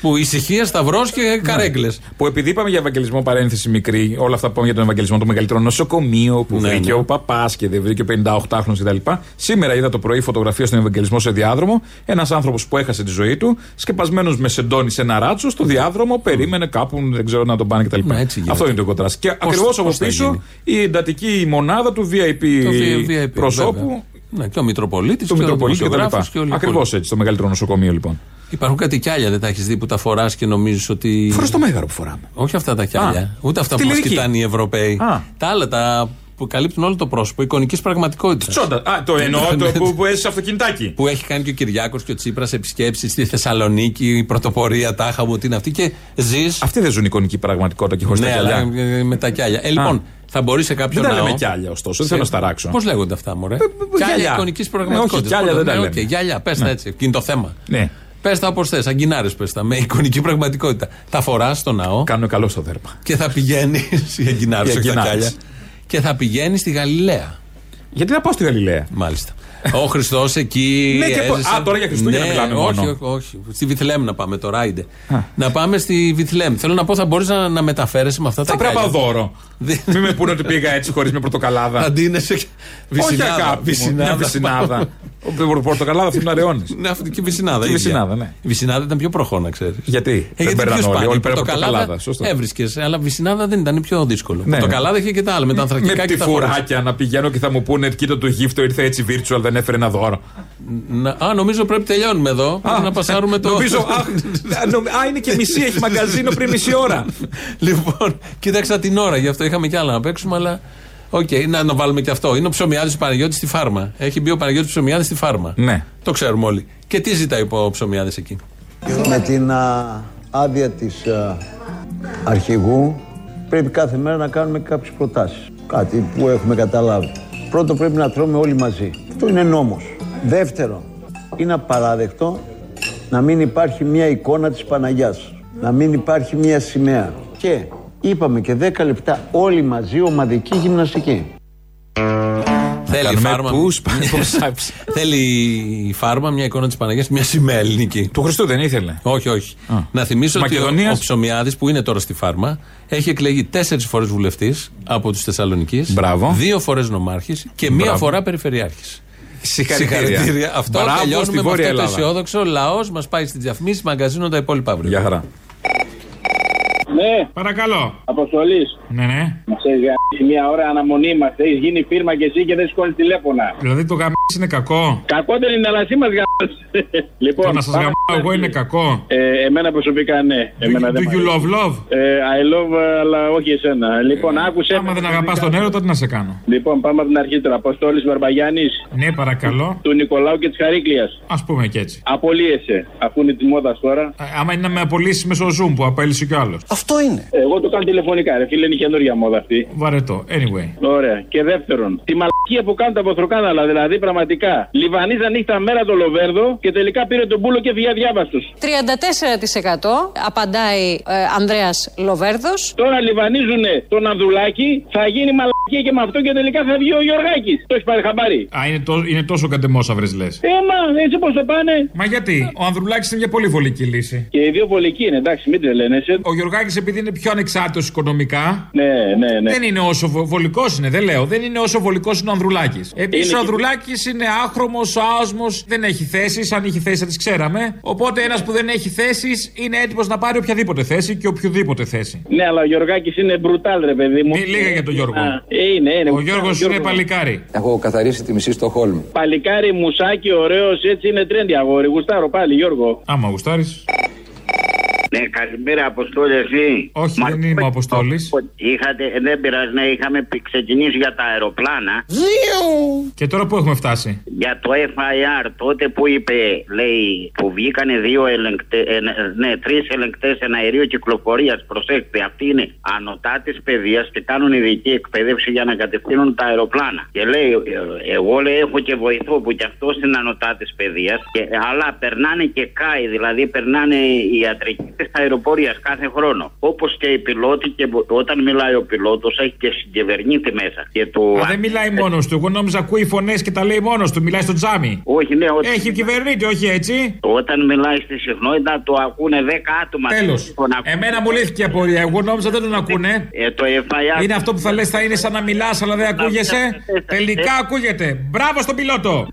Που ησυχία, σταυρός Ναι. και καρέγκλε. Που επειδή είπαμε για Ευαγγελισμό, παρένθεση μικρή, όλα αυτά που είπαμε για τον Ευαγγελισμό, το μεγαλύτερο νοσοκομείο που Ναι, βρήκε ναι. ο παπάς και δεν βρήκε ο 58χρονο κτλ. Σήμερα είδα το πρωί φωτογραφία στον Ευαγγελισμό σε διάδρομο. Ένας άνθρωπος που έχασε τη ζωή του, σκεπασμένος με σεντόνι σε ένα ράτσο, στο διάδρομο, περίμενε κάπου, δεν ξέρω να τον πάνε κτλ. Ναι, έτσι γίνεται. Αυτό είναι το κοντράστ. Και Πώς- ακριβώς από πώς θα πίσω γίνει; η εντατική μονάδα του VIP, Το VIP, προσώπου. βέβαια. Ναι, και ο Μητροπολίτης Του και ο Μητροπολίτη κτλ. δημοσιογράφος και όλοι οι Ακριβώς υπόλοιποι. έτσι, στο μεγαλύτερο νοσοκομείο λοιπόν. Υπάρχουν κάτι κιάλια, δεν τα έχεις δει που τα φοράς και νομίζεις ότι. Φορά το μέγαρο που φοράμε. Όχι αυτά τα κιάλια. Α, ούτε αυτά στη που μας λυρική. κοιτάνε οι Ευρωπαίοι. Α. Τα άλλα τα που καλύπτουν όλο το πρόσωπο εικονικής πραγματικότητας. Τσόντα. Α, το εννοώ το [laughs] που, που έζησε αυτοκινητάκι. Που έχει κάνει και ο Κυριάκος και ο Τσίπρας επισκέψεις στη Θεσσαλονίκη, η πρωτοπορία τάχα μου, τι είναι αυτή και ζει. Αυτοί δεν ζουν εικονική πραγματικότητα και χωρίς Ναι, τα αλλά γυαλιά. ε, με τα κιάλια. Ε, λοιπόν, θα μπορεί σε κάποιο Δεν τα ναό. λέμε κιάλια, ωστόσο, δεν θέλω να σταράξω. Πώς λέγονται αυτά, μωρέ; γυαλιά. Κιάλια εικονικής Ναι, πραγματικότητας. όχι, κιάλια δεν τα λέμε. Γυαλιά, πες τα Ναι. έτσι. Είναι το θέμα. Ναι. Πες τα όπως θες, αγκινάρες πες τα, με εικονική πραγματικότητα. Τα φοράς στο ναό Κάνουν καλό στο δέρμα. και θα πηγαίνεις. [laughs] Οι αγκινάρε, Οι όχι τα αγκινάρες. κιάλια. Και θα πηγαίνεις στη Γαλιλαία. Γιατί να πάω στη Γαλιλαία; Μάλιστα. Ο Χριστός εκεί. [laughs] Ναι, και πο- έζησε. Α, τώρα για Χριστούγεννα Ναι, μιλάμε όχι, μόνο. όχι, όχι. Στη Βιθλέμ να πάμε τώρα, άιντε. Να πάμε στη Βιθλέμ. Θέλω να πω, θα μπορείς να, να μεταφέρεσαι με αυτά Θα τα πρέπει να πάω κιάλια. δώρο. Δεν- Μην με πούνε ότι πήγα έτσι χωρίς με πορτοκαλάδα. Αντίνεσαι. Όχι Βυσινάδα. αγάπη μου, μια βυσινάδα. [laughs] Ο πορ- Πορτοκαλάδα αυτή είναι αραιώνης. Ναι, αυτή και η Βυσινάδα. Και η ίδια. Βυσινάδα, ναι. Η Βυσινάδα ήταν πιο προχώ, να ξέρεις. Γιατί; Ε, Δεν γιατί περνάνε πιο όλοι, σπάνιο. όλοι Η πέρα από πορτοκαλάδα πορτοκαλάδα, σωστό. έβρισκες, αλλά Βυσινάδα δεν ήταν πιο δύσκολο. Ναι. Πορτοκαλάδα είχε και τα άλλα, με τα ανθρακικά Με και τα φοράς. τυφουράκια να πηγαίνω και θα μου πούνε κοίτα το γύφτο ήρθε έτσι virtual, δεν έφερε ένα δώρο. Να- Α, νομίζω πρέπει τελειώνουμε εδώ. Πρέπει να πασάρουμε το. Νομίζω, αχ, νομ- α, είναι και μισή, έχει μαγκαζίνο πριν μισή ώρα. Λοιπόν, κοίταξα την ώρα, γι' αυτό είχαμε κι άλλα να παίξουμε, αλλά. Οκ, να, να βάλουμε και αυτό. Είναι ο Ψωμιάδης ο Παναγιώτης στη φάρμα. Έχει μπει ο Παναγιώτης Ψωμιάδης στη φάρμα. Ναι. Το ξέρουμε όλοι. Και τι ζητάει ο Ψωμιάδης εκεί; Με την α, άδεια της α, αρχηγού πρέπει κάθε μέρα να κάνουμε κάποιες προτάσεις. Κάτι που έχουμε καταλάβει. Πρώτο πρέπει να τρώμε όλοι μαζί. Αυτό είναι νόμος. Δεύτερο, είναι απαράδεκτο να μην υπάρχει μια εικόνα της Παναγιάς. Να μην υπάρχει μια σημαία. Και είπαμε και 10 λεπτά όλοι μαζί ομαδική γυμναστική. Θέλει η κάνουμε φάρμα. push, push ups. Θέλει η φάρμα μια εικόνα της Παναγίας, μια σημαία ελληνική. Του Χριστού δεν ήθελε. Όχι, όχι. Να θυμίσω ότι ο, Μακεδονίας. ο Ψωμιάδης που είναι τώρα στη φάρμα έχει εκλεγεί τέσσερις φορές βουλευτής από τους Θεσσαλονίκη. Μπράβο. Δύο φορές νομάρχης και μία Μπράβο. φορά περιφερειάρχης. Συγχαρητήρια. Αυτό Μπράβο τελειώνουμε στη με αυτό Βόρεια το Ελλάδα. αισιόδοξο. Λαός μας πάει στι διαφημίσει, μαγκαζίνο τα υπόλοιπα αύριο. Γεια χαρά. Ναι, Παρακαλώ. Αποστολής. Ναι, ναι. Μας έχει γαμίσει μια ώρα αναμονή μας. Έχεις γίνει φίρμα και εσύ και δεν σηκώνεις τηλέφωνα. Δηλαδή το γαμί είναι κακό; Κακό δεν είναι, αλλά εσύ μας γαμίσει. [laughs] λοιπόν, Το να σας πάμε γαμάω στην εγώ αρχή. είναι κακό. Ε, εμένα προσωπικά ναι. Εμένα Do δεν you μ' αρέσει. love love? Ε, I love, αλλά όχι εσένα. Λοιπόν, άκουσε. Άμα δεν αγαπάς τον έρωτα, τι να σε κάνω; Λοιπόν, πάμε από την αρχή τώρα. Αποστόλης Βαρμπαγιάννης, Ναι, παρακαλώ. του Νικολάου και της Χαρίκλια. Α πούμε και έτσι. Απολύεσαι, αφού είναι της μόδας τώρα. Ε, Άμα είναι να με απολύσεις μέσω Zoom που απέλυσε κι άλλος. Αυτό είναι. Εγώ το κάνω τηλεφωνικά, ρε φίλε, είναι καινούργια μόδα αυτή. Βαρετό. Anyway. Ωραία. Και δεύτερον, τη μαλακία που κάνουν τα βοθροκάναλα, δηλαδή πραγματικά. Λιβανίζαν νύχτα μέρα το Λοβέρδο και τελικά πήρε τον πούλο και βγει αδιάβαστος. 34% απαντάει ε, Ανδρέας Λοβέρδος. Τώρα λιβανίζουν τον Ανδουλάκη, θα γίνει μαλακία και με αυτό και τελικά θα βγει ο Γιωργάκης. Το έχεις πάρει χαμπάρι; Α, είναι, τό, είναι τόσο καντεμόσαυρε λες. Ε, μα έτσι πώ το πάνε. Μα γιατί, ο Ανδρουλάκης είναι μια πολύ βολική λύση. Και οι δύο βολικοί είναι, εντάξει, μην τρελαίνεσαι. Ο Γιωργάκης, επειδή είναι πιο ανεξάρτητος οικονομικά, Ναι, ναι, ναι. δεν είναι όσο βολικός είναι, δεν λέω. Δεν είναι όσο βολικός είναι ο Ανδρουλάκης. Επίσης Είναι ο και- Ανδρουλάκης είναι άχρωμος, άοσμο, δεν έχει θέσεις. Αν είχε θέσει θα τις ξέραμε. Οπότε ένας που δεν έχει θέσεις είναι έτοιμος να πάρει οποιαδήποτε θέση και οποιοδήποτε θέση. Ναι, αλλά ο Γιωργάκης είναι μπρουτάλ, ρε παιδί μου. Μη λίγα για τον Γιώργο. Α, είναι, είναι. Ο Γιώργος είναι παλικάρι. Έχω καθαρίσει τη μισή στο Χόλμ. Παλικάρι, μουσάκι, ωραίος, έτσι είναι τρέντι αγόρι. Γουστάρω πάλι, Γιώργο. Άμα γουστάρεις. Ναι, καλημέρα, Αποστόλη, εσύ. Όχι, δεν είμαι ο Αποστόλης. Είχατε, δεν πειράζει, ναι, είχαμε πη- ξεκινήσει για τα αεροπλάνα. Και τώρα που έχουμε φτάσει; Για το FIR, τότε που είπε, λέει, που βγήκανε δύο ελεγκτέ, ε, ναι, τρεις ελεγκτές εναερίου κυκλοφορίας. Προσέξτε, αυτοί είναι ανωτά της παιδείας και κάνουν ειδική εκπαίδευση για να κατευθύνουν τα αεροπλάνα. Και λέει, ε, εγώ λέει, έχω και βοηθό που κι αυτός είναι ανωτά της παιδείας, αλλά περνάνε και κάει, δηλαδή περνάνε οι ιατρικοί της αεροπορίας κάθε χρόνο. Όπως και οι πιλότοι, και μπο- όταν μιλάει ο πιλότος, έχει και συγκυβερνήτη μέσα. Και του... Α, δεν μιλάει μόνος του. Εγώ νόμιζα ακούει φωνές και τα λέει μόνος του. Μιλάει στο τζάμι. Όχι, ναι, ότι... Έχει κυβερνήτη, όχι έτσι. Όταν μιλάει στη συχνότητα, το ακούνε 10 άτομα. Τέλος. Τον ακού- Εμένα μου λύθηκε η απορία. Εγώ νόμιζα δεν τον ακούνε. Ε, το FIR... Είναι αυτό που θα λες θα είναι σαν να μιλάς, αλλά δεν ακούγεσαι. Τελικά ακούγεται. Μπράβο στον πιλότο.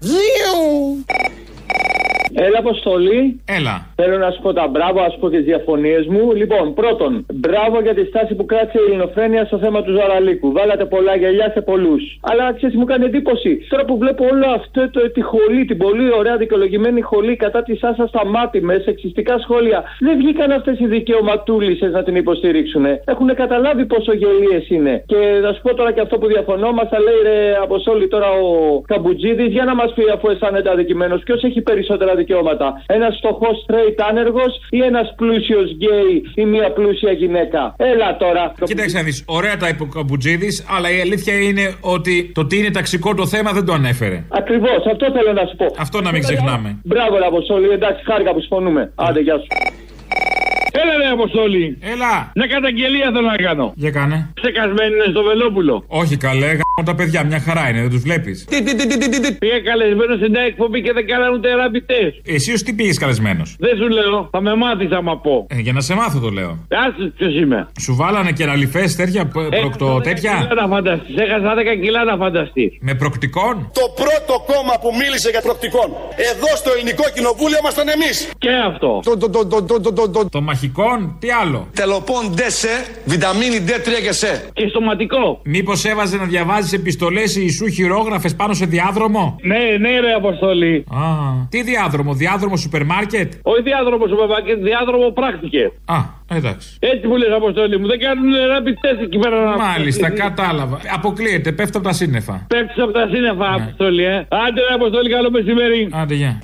Έλα, Αποστολή. Έλα. Θέλω να σου πω τα μπράβο, ας πω και τις διαφωνίες μου. Λοιπόν, πρώτον, μπράβο για τη στάση που κράτησε η ελληνοφρένεια στο θέμα του Ζαραλίκου. Βάλατε πολλά γυαλιά σε πολλούς. Αλλά ξέρεις, μου κάνει εντύπωση. Τώρα που βλέπω όλο αυτό το, τη χολή, την πολύ ωραία δικαιολογημένη χολή κατά της Άσας στα μάτι με σεξιστικά σχόλια, δεν βγήκαν αυτές οι δικαιωματούλησες να την υποστηρίξουν. Έχουν καταλάβει πόσο γελίες είναι. Και να σου πω τώρα και αυτό που διαφωνώ, μας τα λέει ρε Αποστόλη τώρα ο Καμπουτζίδη, για να μας πει αφού αισθάνεται αδικημένος, ποιος έχει περισσότερα δικαιώματα. Ένας φτωχός straight άνεργος ή ένας πλούσιος γκέι ή μια πλούσια γυναίκα. Έλα τώρα. Κοίταξε να δεις. Ωραία τα είπε ο Καμπουτζίδη, αλλά η αλήθεια είναι ότι το τι είναι ταξικό το θέμα δεν το ανέφερε. Ακριβώς, αυτό θέλω να σου πω. Αυτό να μην ξεχνάμε. Μπράβο, ρε Αποστόλη, εντάξει, χάρηκα που συμφωνούμε. Άντε, γεια σου. Έλα, ρε Αποστόλη. Έλα. Μια καταγγελία θέλω να κάνω. Για κάνε. Ψεκασμένοι είναι στο Βελόπουλο. Όχι καλέ, γάμο τα παιδιά, μια χαρά είναι, δεν του βλέπει. Πήγα καλεσμένο σε μια εκπομπή και δεν κάνανε ούτε ραμπιτέ. Εσύ ω τι πήγε καλεσμένο. Δεν σου λέω, θα με μάθει άμα πω. Ε, για να σε μάθω το λέω. Άσε ποιο είμαι. Σου βάλανε και ραλιφέ τέτοια, π- προκτο Κιλά τέτοια. να φανταστεί. Έχασα 10 κιλά να φανταστεί. Με προκτικών. Το πρώτο κόμμα που μίλησε για προκτικών. Εδώ στο ελληνικό κοινοβούλιο ήμασταν εμεί. Και αυτό. Το, το, το, το, το, το, το, το. Το μαχικών, τι άλλο; Τελοπών D-σε, βιταμίνη D3 και σε. Και στοματικό. Μήπως έβαζε να διαβάζεις επιστολές Ιησού χειρόγραφες πάνω σε διάδρομο; Ναι, ναι, ρε Αποστολή. Α, τι διάδρομο, διάδρομο σούπερ μάρκετ; Όχι διάδρομο σου και διάδρομο πράκτηκε. Α, εντάξει. Έτσι που λες, Αποστολή μου, δεν κάνουν rapid test εκεί πέρα να Μάλιστα, κατάλαβα. Αποκλείεται, πέφτει από τα σύννεφα. Πέφτεις από τα σύννεφα, Αποστολή, ε. Άντε, ρε Αποστολή, καλό μεσημέρι. Άντε, γεια.